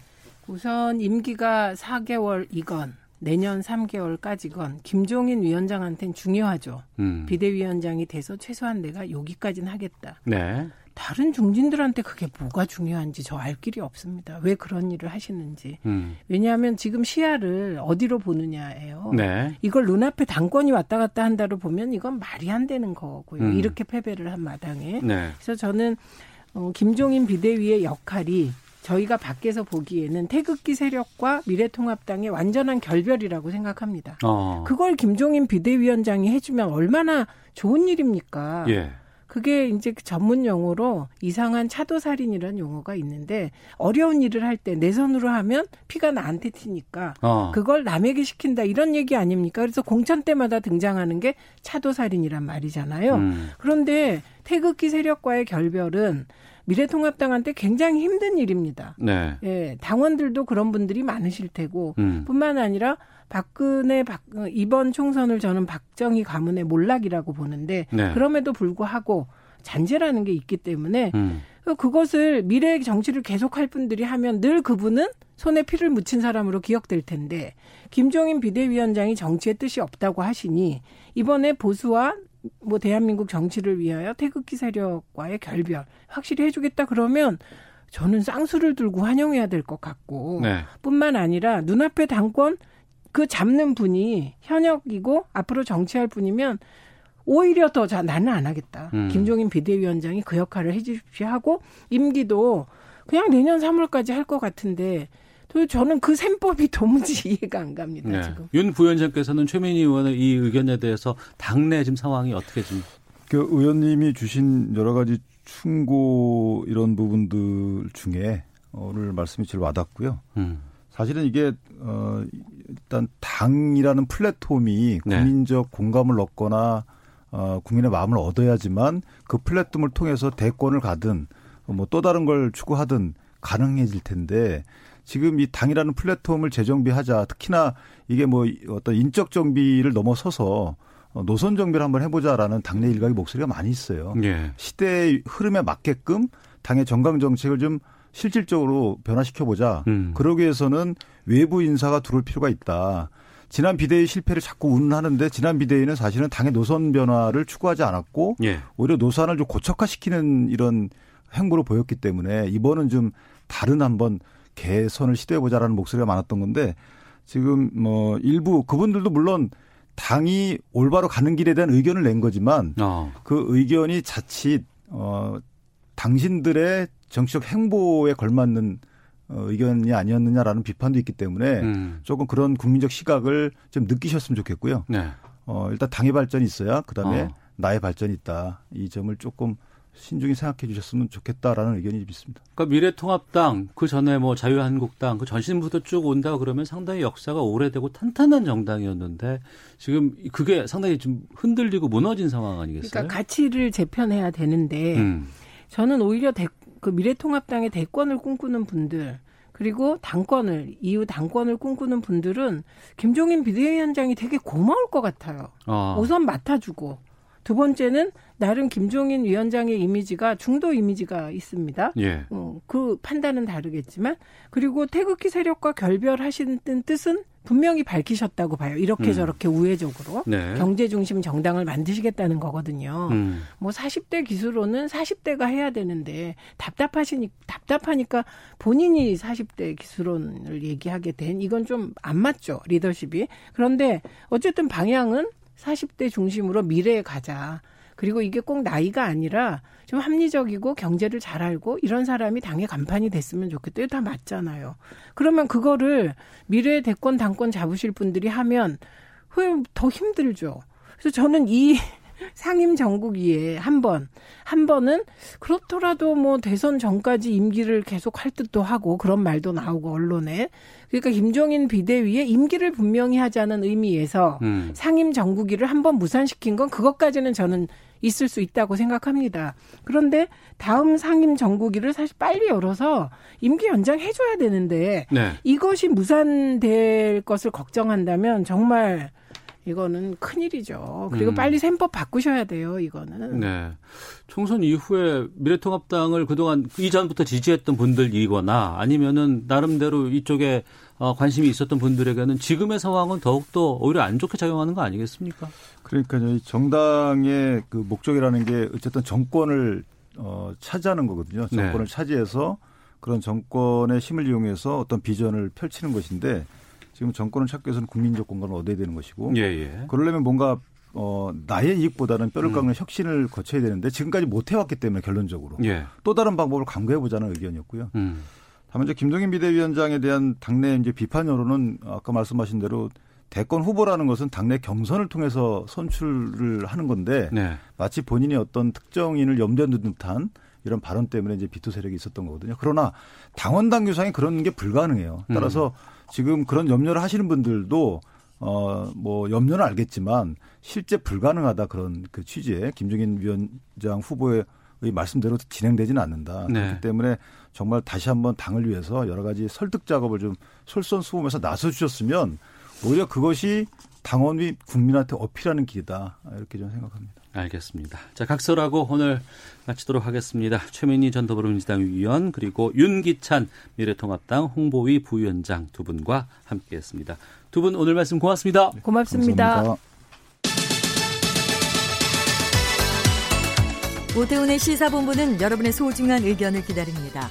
우선 임기가 4개월이건 내년 3개월까지건 김종인 위원장한테는 중요하죠. 음. 비대위원장이 돼서 최소한 내가 여기까지는 하겠다. 네. 다른 중진들한테 그게 뭐가 중요한지 저 알 길이 없습니다. 왜 그런 일을 하시는지. 음. 왜냐하면 지금 시야를 어디로 보느냐예요. 네. 이걸 눈앞에 당권이 왔다 갔다 한다로 보면 이건 말이 안 되는 거고요. 음. 이렇게 패배를 한 마당에. 네. 그래서 저는 어, 김종인 비대위의 역할이 저희가 밖에서 보기에는 태극기 세력과 미래통합당의 완전한 결별이라고 생각합니다. 어. 그걸 김종인 비대위원장이 해주면 얼마나 좋은 일입니까? 예. 그게 이제 그 전문 용어로 이상한 차도살인이라는 용어가 있는데 어려운 일을 할 때 내 손으로 하면 피가 나한테 튀니까 어. 그걸 남에게 시킨다 이런 얘기 아닙니까? 그래서 공천 때마다 등장하는 게 차도살인이란 말이잖아요. 음. 그런데 태극기 세력과의 결별은 미래통합당한테 굉장히 힘든 일입니다. 네. 예, 당원들도 그런 분들이 많으실 테고 음. 뿐만 아니라 박근혜 박, 어, 이번 총선을 저는 박정희 가문의 몰락이라고 보는데 네. 그럼에도 불구하고 잔재라는 게 있기 때문에 음. 그것을 미래 정치를 계속할 분들이 하면 늘 그분은 손에 피를 묻힌 사람으로 기억될 텐데 김종인 비대위원장이 정치의 뜻이 없다고 하시니 이번에 보수와 뭐 대한민국 정치를 위하여 태극기 세력과의 결별 확실히 해주겠다 그러면 저는 쌍수를 들고 환영해야 될 것 같고 네. 뿐만 아니라 눈앞에 당권 그 잡는 분이 현역이고 앞으로 정치할 분이면 오히려 더 자, 나는 안 하겠다. 음. 김종인 비대위원장이 그 역할을 해주십시오 하고 임기도 그냥 내년 3월까지 할 것 같은데 또 저는 그 셈법이 <laughs> 도무지 이해가 안 갑니다. 네. 지금. 윤 부위원장께서는 최민희 의원의 이 의견에 대해서 당내 지금 상황이 어떻게 좀그 의원님이 주신 여러 가지 충고 이런 부분들 중에 오늘 말씀이 제일 와닿고요. 음. 사실은 이게 어 일단 당이라는 플랫폼이 네. 국민적 공감을 얻거나 어 국민의 마음을 얻어야지만 그 플랫폼을 통해서 대권을 가든 뭐 또 다른 걸 추구하든 가능해질 텐데 지금 이 당이라는 플랫폼을 재정비하자 특히나 이게 뭐 어떤 인적 정비를 넘어서서 어, 노선 정비를 한번 해보자라는 당내 일각의 목소리가 많이 있어요. 예. 시대의 흐름에 맞게끔 당의 정강 정책을 좀 실질적으로 변화시켜보자. 음. 그러기 위해서는 외부 인사가 들어올 필요가 있다. 지난 비대위 실패를 자꾸 운운하는데 지난 비대위는 사실은 당의 노선 변화를 추구하지 않았고 예. 오히려 노선을 좀 고착화시키는 이런 행보를 보였기 때문에 이번은 좀 다른 한번 개선을 시도해보자라는 목소리가 많았던 건데 지금 뭐 일부 그분들도 물론 당이 올바로 가는 길에 대한 의견을 낸 거지만 어. 그 의견이 자칫 어 당신들의 정치적 행보에 걸맞는 어, 의견이 아니었느냐라는 비판도 있기 때문에 음. 조금 그런 국민적 시각을 좀 느끼셨으면 좋겠고요. 네. 어 일단 당의 발전이 있어야 그다음에 어. 나의 발전이 있다. 이 점을 조금 신중히 생각해 주셨으면 좋겠다라는 의견이 좀 있습니다. 그러니까 미래통합당 그 전에 뭐 자유한국당 그 전신부터 쭉 온다 그러면 상당히 역사가 오래되고 탄탄한 정당이었는데 지금 그게 상당히 좀 흔들리고 무너진 상황 아니겠어요? 그러니까 가치를 재편해야 되는데 음. 저는 오히려 대, 그 미래통합당의 대권을 꿈꾸는 분들 그리고 당권을 이후 당권을 꿈꾸는 분들은 김종인 비대위원장이 되게 고마울 것 같아요. 어. 우선 맡아주고 두 번째는 나름 김종인 위원장의 이미지가 중도 이미지가 있습니다. 예. 어, 그 판단은 다르겠지만 그리고 태극기 세력과 결별하시는 뜻은 분명히 밝히셨다고 봐요. 이렇게 음. 저렇게 우회적으로 네. 경제 중심 정당을 만드시겠다는 거거든요. 음. 뭐 40대 기수로는 40대가 해야 되는데 답답하시니 답답하니까 본인이 40대 기수론을 얘기하게 된 이건 좀 안 맞죠 리더십이 그런데 어쨌든 방향은 40대 중심으로 미래에 가자. 그리고 이게 꼭 나이가 아니라 좀 합리적이고 경제를 잘 알고 이런 사람이 당의 간판이 됐으면 좋겠다. 이거 다 맞잖아요. 그러면 그거를 미래의 대권, 당권 잡으실 분들이 하면 후에 더 힘들죠. 그래서 저는 이 <laughs> 상임 정국위에 한 번, 한 번은 그렇더라도 뭐 대선 전까지 임기를 계속 할 듯도 하고 그런 말도 나오고 언론에. 그러니까 김종인 비대위에 임기를 분명히 하자는 의미에서 음. 상임 정국위를 한 번 무산시킨 건 그것까지는 저는 있을 수 있다고 생각합니다. 그런데 다음 상임 정국위를 사실 빨리 열어서 임기 연장 해줘야 되는데 네. 이것이 무산될 것을 걱정한다면 정말 이거는 큰일이죠. 그리고 음. 빨리 셈법 바꾸셔야 돼요, 이거는. 네. 총선 이후에 미래통합당을 그동안 이전부터 지지했던 분들이거나 아니면은 나름대로 이쪽에 어, 관심이 있었던 분들에게는 지금의 상황은 더욱더 오히려 안 좋게 작용하는 거 아니겠습니까? 그러니까요. 이 정당의 그 목적이라는 게 어쨌든 정권을 어, 차지하는 거거든요. 네. 정권을 차지해서 그런 정권의 힘을 이용해서 어떤 비전을 펼치는 것인데 지금 정권을 찾기 위해서는 국민적 공간을 얻어야 되는 것이고 예, 예. 그러려면 뭔가 어, 나의 이익보다는 뼈를 음. 깎는 혁신을 거쳐야 되는데 지금까지 못 해왔기 때문에 결론적으로 예. 또 다른 방법을 강구해 보자는 의견이었고요. 음. 다만 이제 김동인 비대위원장에 대한 당내 이제 비판 여론은 아까 말씀하신 대로 대권 후보라는 것은 당내 경선을 통해서 선출을 하는 건데 네. 마치 본인이 어떤 특정인을 염두에 두는 듯한 이런 발언 때문에 이제 비토 세력이 있었던 거거든요. 그러나 당원 당규상에 그런 게 불가능해요. 따라서 지금 그런 염려를 하시는 분들도 어 뭐 염려는 알겠지만 실제 불가능하다 그런 그 취지에 김종인 위원장 후보의 말씀대로 진행되지는 않는다. 네. 그렇기 때문에 정말 다시 한번 당을 위해서 여러 가지 설득 작업을 좀 솔선수범해서 나서 주셨으면 오히려 그것이 당원 및 국민한테 어필하는 길이다. 이렇게 저는 생각합니다. 알겠습니다. 자, 각설하고 오늘 마치도록 하겠습니다. 최민희 전 더불어민주당 위원 그리고 윤기찬 미래통합당 홍보위 부위원장 두 분과 함께했습니다. 두 분 오늘 말씀 고맙습니다. 고맙습니다. 감사합니다. 오태훈의 시사본부는 여러분의 소중한 의견을 기다립니다.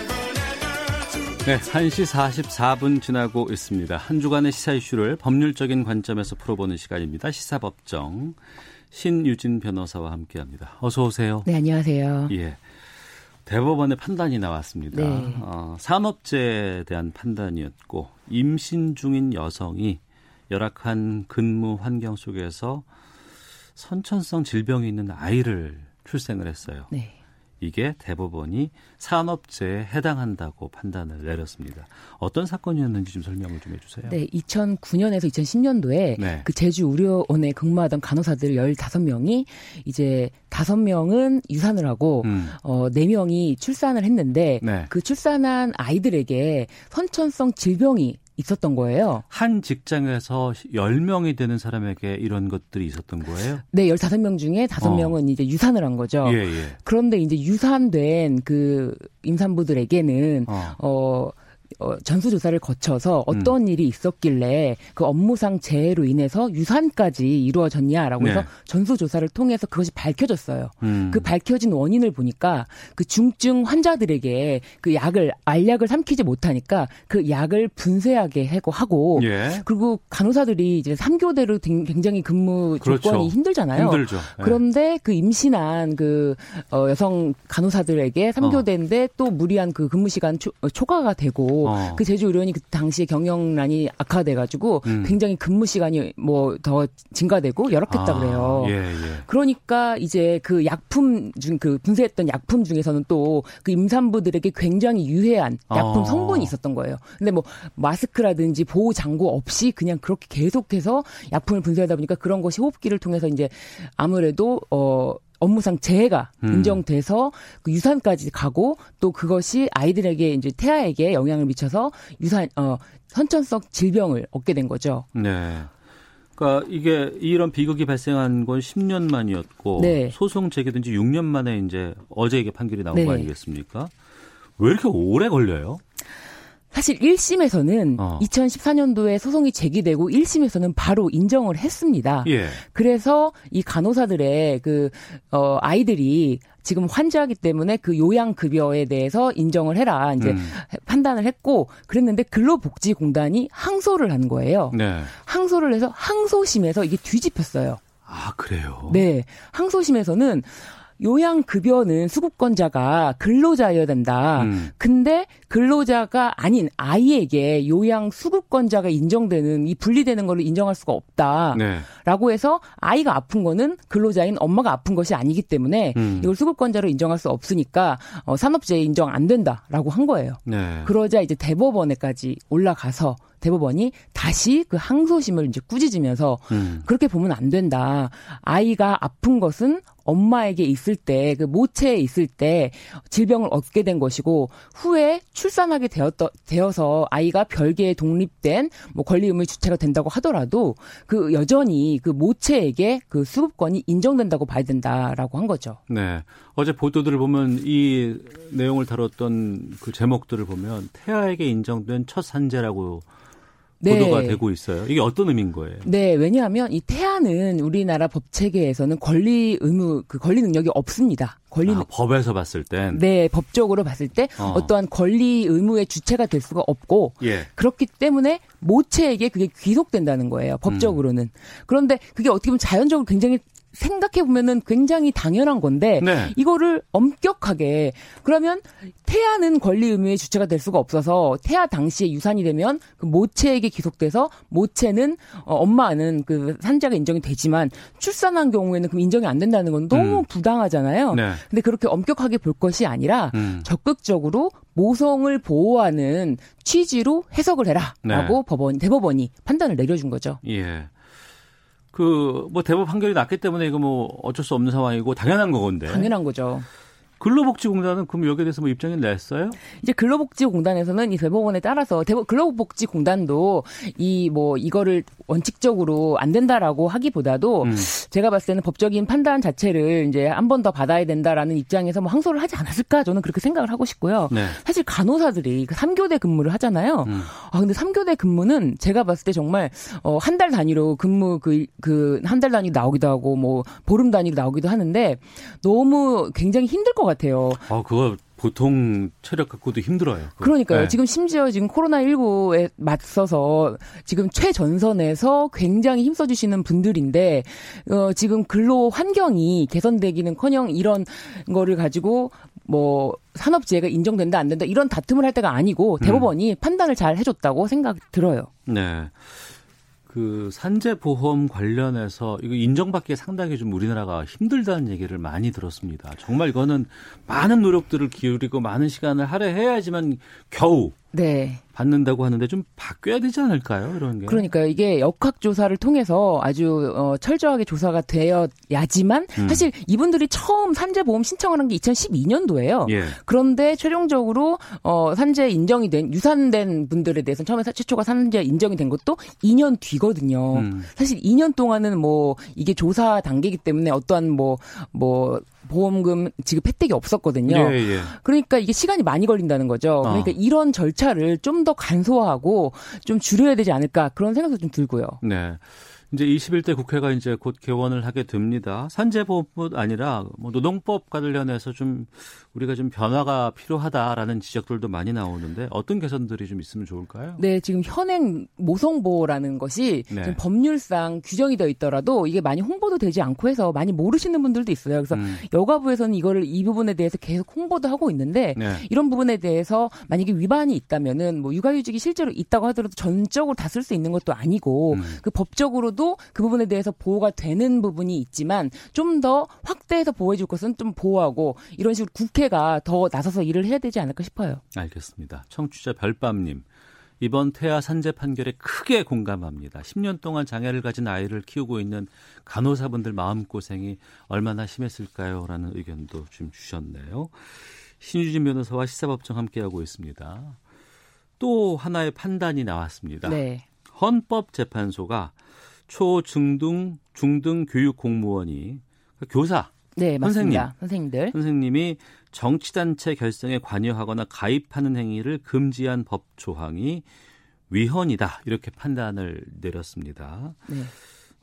네, 1시 44분 지나고 있습니다. 한 주간의 시사 이슈를 법률적인 관점에서 풀어보는 시간입니다. 시사법정 신유진 변호사와 함께합니다. 어서 오세요. 네, 안녕하세요. 예. 대법원의 판단이 나왔습니다. 네. 어, 산업재해에 대한 판단이었고 임신 중인 여성이 열악한 근무 환경 속에서 선천성 질병이 있는 아이를 출생을 했어요. 네. 이게 대법원이 산업재해에 해당한다고 판단을 내렸습니다. 어떤 사건이었는지 좀 설명을 좀 해주세요. 네, 2009년에서 2010년도에 네. 그 제주 의료원에 근무하던 간호사들 15명이 이제 5명은 유산을 하고 음. 어 4명이 출산을 했는데 네. 그 출산한 아이들에게 선천성 질병이 있었던 거예요. 한 직장에서 10명이 되는 사람에게 이런 것들이 있었던 거예요? 네, 15명 중에 5명은 이제 유산을 한 거죠. 예, 예. 그런데 이제 유산된 그 임산부들에게는 어. 어, 어, 전수조사를 거쳐서 어떤 일이 있었길래 그 업무상 재해로 인해서 유산까지 이루어졌냐라고 해서 네. 전수조사를 통해서 그것이 밝혀졌어요. 음. 그 밝혀진 원인을 보니까 그 중증 환자들에게 그 약을 알약을 삼키지 못하니까 그 약을 분쇄하게 하고 하고 예. 그리고 간호사들이 이제 3교대로 굉장히 근무 그렇죠. 조건이 힘들잖아요. 힘들죠. 예. 그런데 그 임신한 그 어, 여성 간호사들에게 3교대인데 또 무리한 그 근무 시간 초, 어, 초과가 되고 어. 그 제주 의료원이 그 당시에 경영난이 악화돼가지고 음. 굉장히 근무 시간이 뭐 더 증가되고 열악했다 아, 그래요. 예, 예. 그러니까 이제 그 약품 중 그 분쇄했던 약품 중에서는 또 그 임산부들에게 굉장히 유해한 약품 어. 성분이 있었던 거예요. 근데 뭐 마스크라든지 보호 장구 없이 그냥 그렇게 계속해서 약품을 분쇄하다 보니까 그런 것이 호흡기를 통해서 이제 아무래도 어 업무상 재해가 음. 인정돼서 그 유산까지 가고 또 그것이 아이들에게 이제 태아에게 영향을 미쳐서 유산 어 선천성 질병을 얻게 된 거죠. 네. 그러니까 이게 이런 비극이 발생한 건 10년 만이었고 네. 소송 제기된 지 6년 만에 이제 어제 이게 판결이 나온 네. 거 아니겠습니까? 왜 이렇게 오래 걸려요? 사실 1심에서는 어. 2014년도에 소송이 제기되고 1심에서는 바로 인정을 했습니다. 예. 그래서 이 간호사들의 그, 어, 아이들이 지금 환자이기 때문에 그 요양급여에 대해서 인정을 해라. 이제 음. 판단을 했고 그랬는데 근로복지공단이 항소를 한 거예요. 네. 항소를 해서 항소심에서 이게 뒤집혔어요. 아, 그래요? 네. 항소심에서는 요양급여는 수급권자가 근로자여야 된다. 음. 근데 근로자가 아닌 아이에게 요양 수급권자가 인정되는 이 분리되는 걸로 인정할 수가 없다라고 네. 해서 아이가 아픈 거는 근로자인 엄마가 아픈 것이 아니기 때문에 음. 이걸 수급권자로 인정할 수 없으니까 어, 산업재해 인정 안 된다라고 한 거예요. 네. 그러자 이제 대법원에까지 올라가서 대법원이 다시 그 항소심을 이제 꾸짖으면서 음. 그렇게 보면 안 된다. 아이가 아픈 것은 엄마에게 있을 때, 그 모체에 있을 때 질병을 얻게 된 것이고, 후에 출산하게 되었, 되어서 아이가 별개의 독립된 뭐 권리 의무 주체가 된다고 하더라도, 그 여전히 그 모체에게 그 수급권이 인정된다고 봐야 된다라고 한 거죠. 네. 어제 보도들을 보면 이 내용을 다뤘던 그 제목들을 보면 태아에게 인정된 첫 산재라고 네. 보도가 되고 있어요. 이게 어떤 의미인 거예요? 네, 왜냐하면 이 태아는 우리나라 법 체계에서는 권리 의무 그 권리 능력이 없습니다. 권리 아, 법에서 봤을 땐 네, 법적으로 봤을 때 어. 어. 떠한 권리 의무의 주체가 될 수가 없고 예. 그렇기 때문에 모체에게 그게 귀속된다는 거예요. 법적으로는. 그런데 그게 어떻게 보면 자연적으로 굉장히 생각해 보면은 굉장히 당연한 건데 네. 이거를 엄격하게 그러면 태아는 권리 의무의 주체가 될 수가 없어서 태아 당시에 유산이 되면 그 모체에게 기속돼서 모체는 어, 엄마는 그 산자가 인정이 되지만 출산한 경우에는 그럼 인정이 안 된다는 건 너무 음. 부당하잖아요. 네. 근데 그렇게 엄격하게 볼 것이 아니라 음. 적극적으로 모성을 보호하는 취지로 해석을 해라라고 네. 법원 대법원이 판단을 내려준 거죠. 예. 그 뭐 대법 판결이 났기 때문에 이거 뭐 어쩔 수 없는 상황이고 당연한 거건데. 당연한 거죠. 근로복지공단은 그럼 여기에 대해서 뭐 입장을 냈어요? 이제 근로복지공단에서는 이 대법원에 따라서 대법 근로복지공단도 이 뭐 이거를 원칙적으로 안 된다라고 하기보다도 음. 제가 봤을 때는 법적인 판단 자체를 이제 한 번 더 받아야 된다라는 입장에서 뭐 항소를 하지 않았을까 저는 그렇게 생각을 하고 싶고요. 네. 사실 간호사들이 그 3교대 근무를 하잖아요. 음. 아 근데 3교대 근무는 제가 봤을 때 정말 어 한 달 단위로 근무 그 그 한 달 단위로 나오기도 하고 뭐 보름 단위로 나오기도 하는데 너무 굉장히 힘들 것 같아요. 아, 그거 보통 체력 갖고도 힘들어요. 그거. 그러니까요. 네. 지금 심지어 지금 코로나19에 맞서서 지금 최전선에서 굉장히 힘써주시는 분들인데, 어, 지금 근로 환경이 개선되기는 커녕 이런 거를 가지고 뭐 산업재해가 인정된다 안 된다 이런 다툼을 할 때가 아니고 대법원이 판단을 잘 해줬다고 생각 들어요. 네. 그 산재 보험 관련해서 이거 인정받기에 상당히 좀 우리나라가 힘들다는 얘기를 많이 들었습니다. 정말 이거는 많은 노력들을 기울이고 많은 시간을 할애해야지만 겨우 네. 받는다고 하는데 좀 바뀌어야 되지 않을까요? 이런 게. 그러니까요. 이게 역학 조사를 통해서 아주 어, 철저하게 조사가 되어야지만 음. 사실 이분들이 처음 산재 보험 신청을 한 게 2012년도예요. 예. 그런데 최종적으로 어, 산재 인정이 된 유산된 분들에 대해서는 처음에 사- 최초가 산재 인정이 된 것도 2년 뒤거든요. 음. 사실 2년 동안은 뭐 이게 조사 단계이기 때문에 어떠한 뭐뭐 보험금 지급 혜택이 없었거든요. 예, 예. 그러니까 이게 시간이 많이 걸린다는 거죠. 그러니까 어. 이런 절차를 좀 더 간소화하고 좀 줄여야 되지 않을까 그런 생각도 좀 들고요. 네. 이제 21대 국회가 이제 곧 개원을 하게 됩니다. 산재보험뿐 아니라 뭐 노동법 관련해서 좀 우리가 좀 변화가 필요하다라는 지적들도 많이 나오는데 어떤 개선들이 좀 있으면 좋을까요? 네, 지금 현행 모성보호라는 것이 네. 법률상 규정이 되어 있더라도 이게 많이 홍보도 되지 않고 해서 많이 모르시는 분들도 있어요. 그래서 음. 여가부에서는 이거를 이 부분에 대해서 계속 홍보도 하고 있는데 네. 이런 부분에 대해서 만약에 위반이 있다면은 뭐 육아휴직이 실제로 있다고 하더라도 전적으로 다 쓸 수 있는 것도 아니고 음. 그 법적으로도 그 부분에 대해서 보호가 되는 부분이 있지만 좀 더 확대해서 보호해 줄 것은 좀 보호하고 이런 식으로 국회가 더 나서서 일을 해야 되지 않을까 싶어요. 알겠습니다. 청취자 별밤님. 이번 태아 산재 판결에 크게 공감합니다. 10년 동안 장애를 가진 아이를 키우고 있는 간호사분들 마음고생이 얼마나 심했을까요? 라는 의견도 좀 주셨네요. 신유진 변호사와 시사법정 함께하고 있습니다. 또 하나의 판단이 나왔습니다. 네. 헌법재판소가 초중등 중등 교육 공무원이 그 교사 네, 선생님. 맞습니다. 선생님들. 선생님이 정치단체 결성에 관여하거나 가입하는 행위를 금지한 법 조항이 위헌이다 이렇게 판단을 내렸습니다. 네.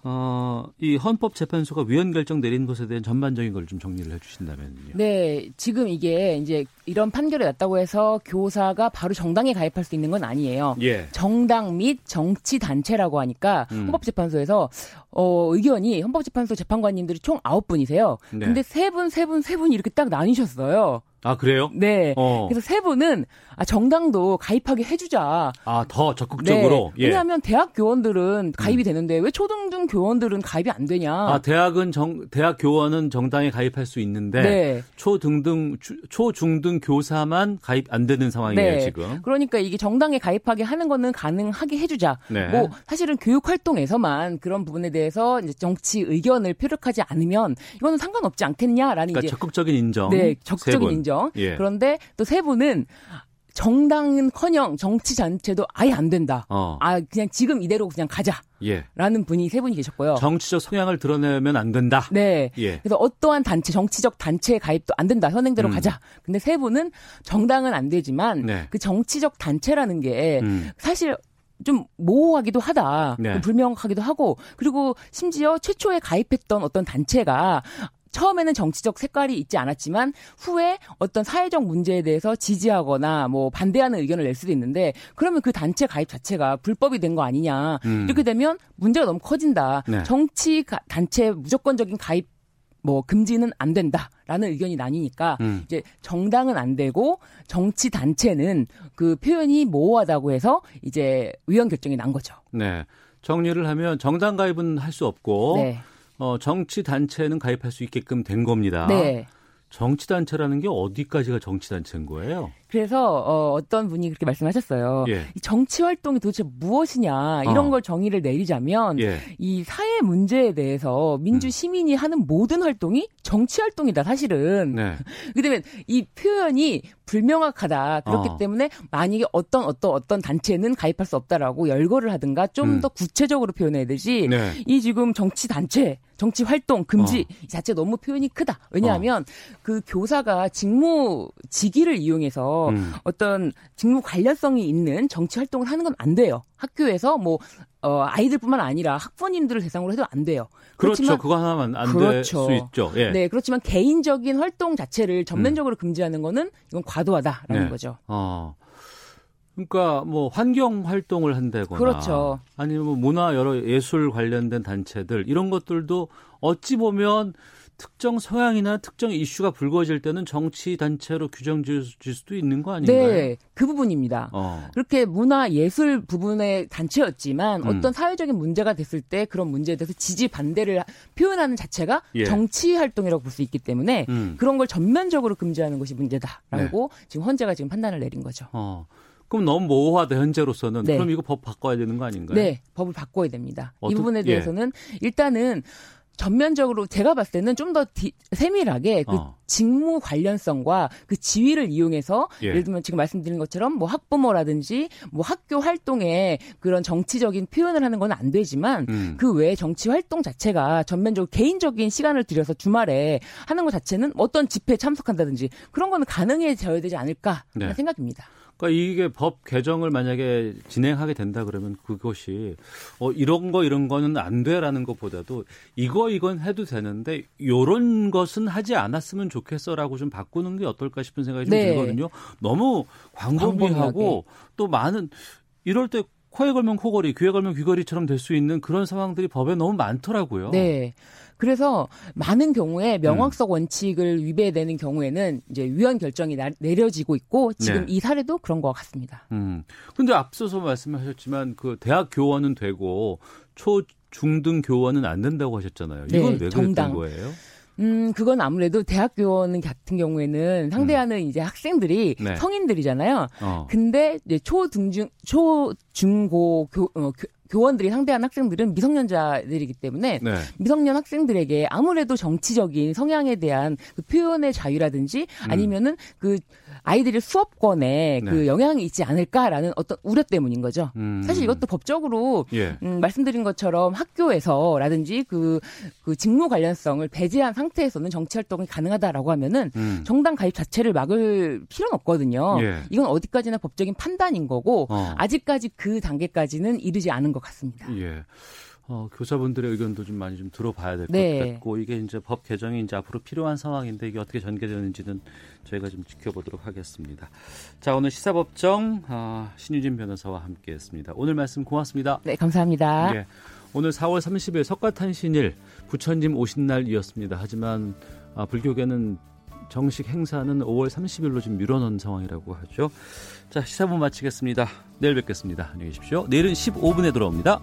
어, 이 헌법재판소가 위헌 결정 내린 것에 대한 전반적인 걸 좀 정리를 해주신다면요. 네, 지금 이게 이제 이런 판결이 났다고 해서 교사가 바로 정당에 가입할 수 있는 건 아니에요. 예. 정당 및 정치 단체라고 하니까 음. 헌법재판소에서 어 의견이 헌법재판소 재판관님들이 총 아홉 분이세요. 네. 근데 세 분, 세 분, 세 분이 이렇게 딱 나뉘셨어요. 아 그래요? 네. 어. 그래서 세 분은 아, 정당도 가입하게 해주자. 아 더 적극적으로. 네. 예. 왜냐하면 대학 교원들은 가입이 되는데 왜 초등중 교원들은 가입이 안 되냐? 아 대학은 정 대학 교원은 정당에 가입할 수 있는데 네. 초등등 초중등 교사만 가입 안 되는 상황이에요 네. 지금. 그러니까 이게 정당에 가입하게 하는 거는 가능하게 해주자. 네. 뭐 사실은 교육 활동에서만 그런 부분에 대해서 이제 정치 의견을 표력하지 않으면 이거는 상관없지 않겠냐라는 그러니까 이제 적극적인 인정. 네, 세 적극적인 분. 인정. 예. 그런데 또 세 분은 정당은커녕 정치 단체도 아예 안 된다. 어. 아 그냥 지금 이대로 그냥 가자. 예. 라는 분이 세 분이 계셨고요. 정치적 성향을 드러내면 안 된다. 네. 예. 그래서 어떠한 단체, 정치적 단체 가입도 안 된다. 현행대로 음. 가자. 근데 세 분은 정당은 안 되지만 네. 그 정치적 단체라는 게 음. 사실 좀 모호하기도 하다. 네. 좀 불명확하기도 하고 그리고 심지어 최초에 가입했던 어떤 단체가 처음에는 정치적 색깔이 있지 않았지만 후에 어떤 사회적 문제에 대해서 지지하거나 뭐 반대하는 의견을 낼 수도 있는데 그러면 그 단체 가입 자체가 불법이 된 거 아니냐 음. 이렇게 되면 문제가 너무 커진다 네. 정치 가- 단체 무조건적인 가입 뭐 금지는 안 된다라는 의견이 나뉘니까 음. 이제 정당은 안 되고 정치 단체는 그 표현이 모호하다고 해서 이제 의원 결정이 난 거죠. 네. 정리를 하면 정당 가입은 할 수 없고 네. 어, 정치 단체는 가입할 수 있게끔 된 겁니다. 네. 정치 단체라는 게 어디까지가 정치 단체인 거예요? 그래서 어, 어떤 분이 그렇게 말씀하셨어요. 예. 이 정치 활동이 도대체 무엇이냐 이런 어. 걸 정의를 내리자면 예. 이 사회 문제에 대해서 음. 민주 시민이 하는 모든 활동이 정치 활동이다 사실은. 네. <laughs> 그다음에 이 표현이 불명확하다. 그렇기 어. 때문에 만약에 어떤 어떤 어떤 단체는 가입할 수 없다라고 열거를 하든가 좀 음. 더 구체적으로 표현해야 되지. 네. 이 지금 정치 단체, 정치 활동 금지 어. 이 자체 너무 표현이 크다. 왜냐하면 그 교사가 직무 직위를 이용해서 음. 어떤 직무 관련성이 있는 정치 활동을 하는 건 안 돼요. 학교에서 뭐 어, 아이들뿐만 아니라 학부모님들을 대상으로 해도 안 돼요. 그렇죠. 그렇지만 그거 하나만 안 될수 그렇죠. 있죠. 예. 음. 네, 그렇지만 개인적인 활동 자체를 전면적으로 금지하는 거는 이건 과도하다라는 네. 거죠. 어. 그러니까 뭐 환경 활동을 한다거나 그렇죠. 아니면 뭐 문화 여러 예술 관련된 단체들 이런 것들도 어찌 보면 특정 성향이나 특정 이슈가 불거질 때는 정치 단체로 규정 질 수도 있는 거 아닌가요? 네, 그 부분입니다. 어. 그렇게 문화 예술 부분의 단체였지만 음. 어떤 사회적인 문제가 됐을 때 그런 문제에 대해서 지지 반대를 표현하는 자체가 예. 정치 활동이라고 볼 수 있기 때문에 음. 그런 걸 전면적으로 금지하는 것이 문제다라고 지금 헌재가 지금 판단을 내린 거죠. 어. 그럼 너무 모호하다 현재로서는 네. 그럼 이거 법 바꿔야 되는 거 아닌가요? 네, 법을 바꿔야 됩니다. 이 어떻- 부분에 예. 대해서는 일단은 전면적으로 제가 봤을 때는 좀 더 세밀하게 그 어. 직무 관련성과 그 지위를 이용해서 예. 예. 를 들면 지금 말씀드린 것처럼 뭐 학부모라든지 뭐 학교 활동에 그런 정치적인 표현을 하는 건 안 되지만 음. 그 외에 정치 활동 자체가 전면적으로 개인적인 시간을 들여서 주말에 하는 것 자체는 어떤 집회에 참석한다든지 그런 거는 가능해져야 되지 않을까 네. 생각입니다. 그러니까 이게 법 개정을 만약에 진행하게 된다 그러면 그것이 어 이런 거 이런 거는 안 돼라는 것보다도 이거 이건 해도 되는데 요런 것은 하지 않았으면 좋겠어라고 좀 바꾸는 게 어떨까 싶은 생각이 좀 네. 들거든요. 너무 광범위하고. 또 많은 이럴 때 코에 걸면 코걸이, 귀에 걸면 귀걸이처럼 될 수 있는 그런 상황들이 법에 너무 많더라고요. 네. 그래서 많은 음. 경우에 명확성 원칙을 위배되는 경우에는 이제 위헌 결정이 나- 내려지고 있고 지금 네. 이 사례도 그런 것 같습니다. 음. 근데 앞서서 말씀하셨지만 그 대학 교원은 되고 초 중등 교원은 안 된다고 하셨잖아요. 이건 네, 왜 그랬던 정당. 거예요? 음, 그건 아무래도 대학교원 같은 경우에는 상대하는 이제 학생들이 네. 성인들이잖아요. 어. 근데 이제 초등중, 초중고 교, 어, 교, 교원들이 상대하는 학생들은 미성년자들이기 때문에 네. 미성년 학생들에게 아무래도 정치적인 성향에 대한 그 표현의 자유라든지 음. 아니면은 그 아이들의 수업권에 네. 그 영향이 있지 않을까라는 어떤 우려 때문인 거죠. 음. 사실 이것도 법적으로 예. 음, 말씀드린 것처럼 학교에서라든지 그, 그 직무 관련성을 배제한 상태에서는 정치 활동이 가능하다라고 하면은 음. 정당 가입 자체를 막을 필요는 없거든요. 예. 이건 어디까지나 법적인 판단인 거고 어. 아직까지 그 단계까지는 이르지 않은 것 같습니다. 예. 어, 교사분들의 의견도 좀 많이 좀 들어봐야 될것 네. 같고 이게 이제 법 개정이 이제 앞으로 필요한 상황인데 이게 어떻게 전개되는지는 저희가 좀 지켜보도록 하겠습니다. 자 오늘 시사법정 아, 신유진 변호사와 함께했습니다. 오늘 말씀 고맙습니다. 네, 감사합니다. 예. 오늘 4월 30일 석가탄신일 부처님 오신 날이었습니다. 하지만 아, 불교계는 정식 행사는 5월 30일로 지금 미뤄놓은 상황이라고 하죠. 자, 시사분 마치겠습니다. 내일 뵙겠습니다. 안녕히 계십시오. 내일은 15분에 돌아옵니다.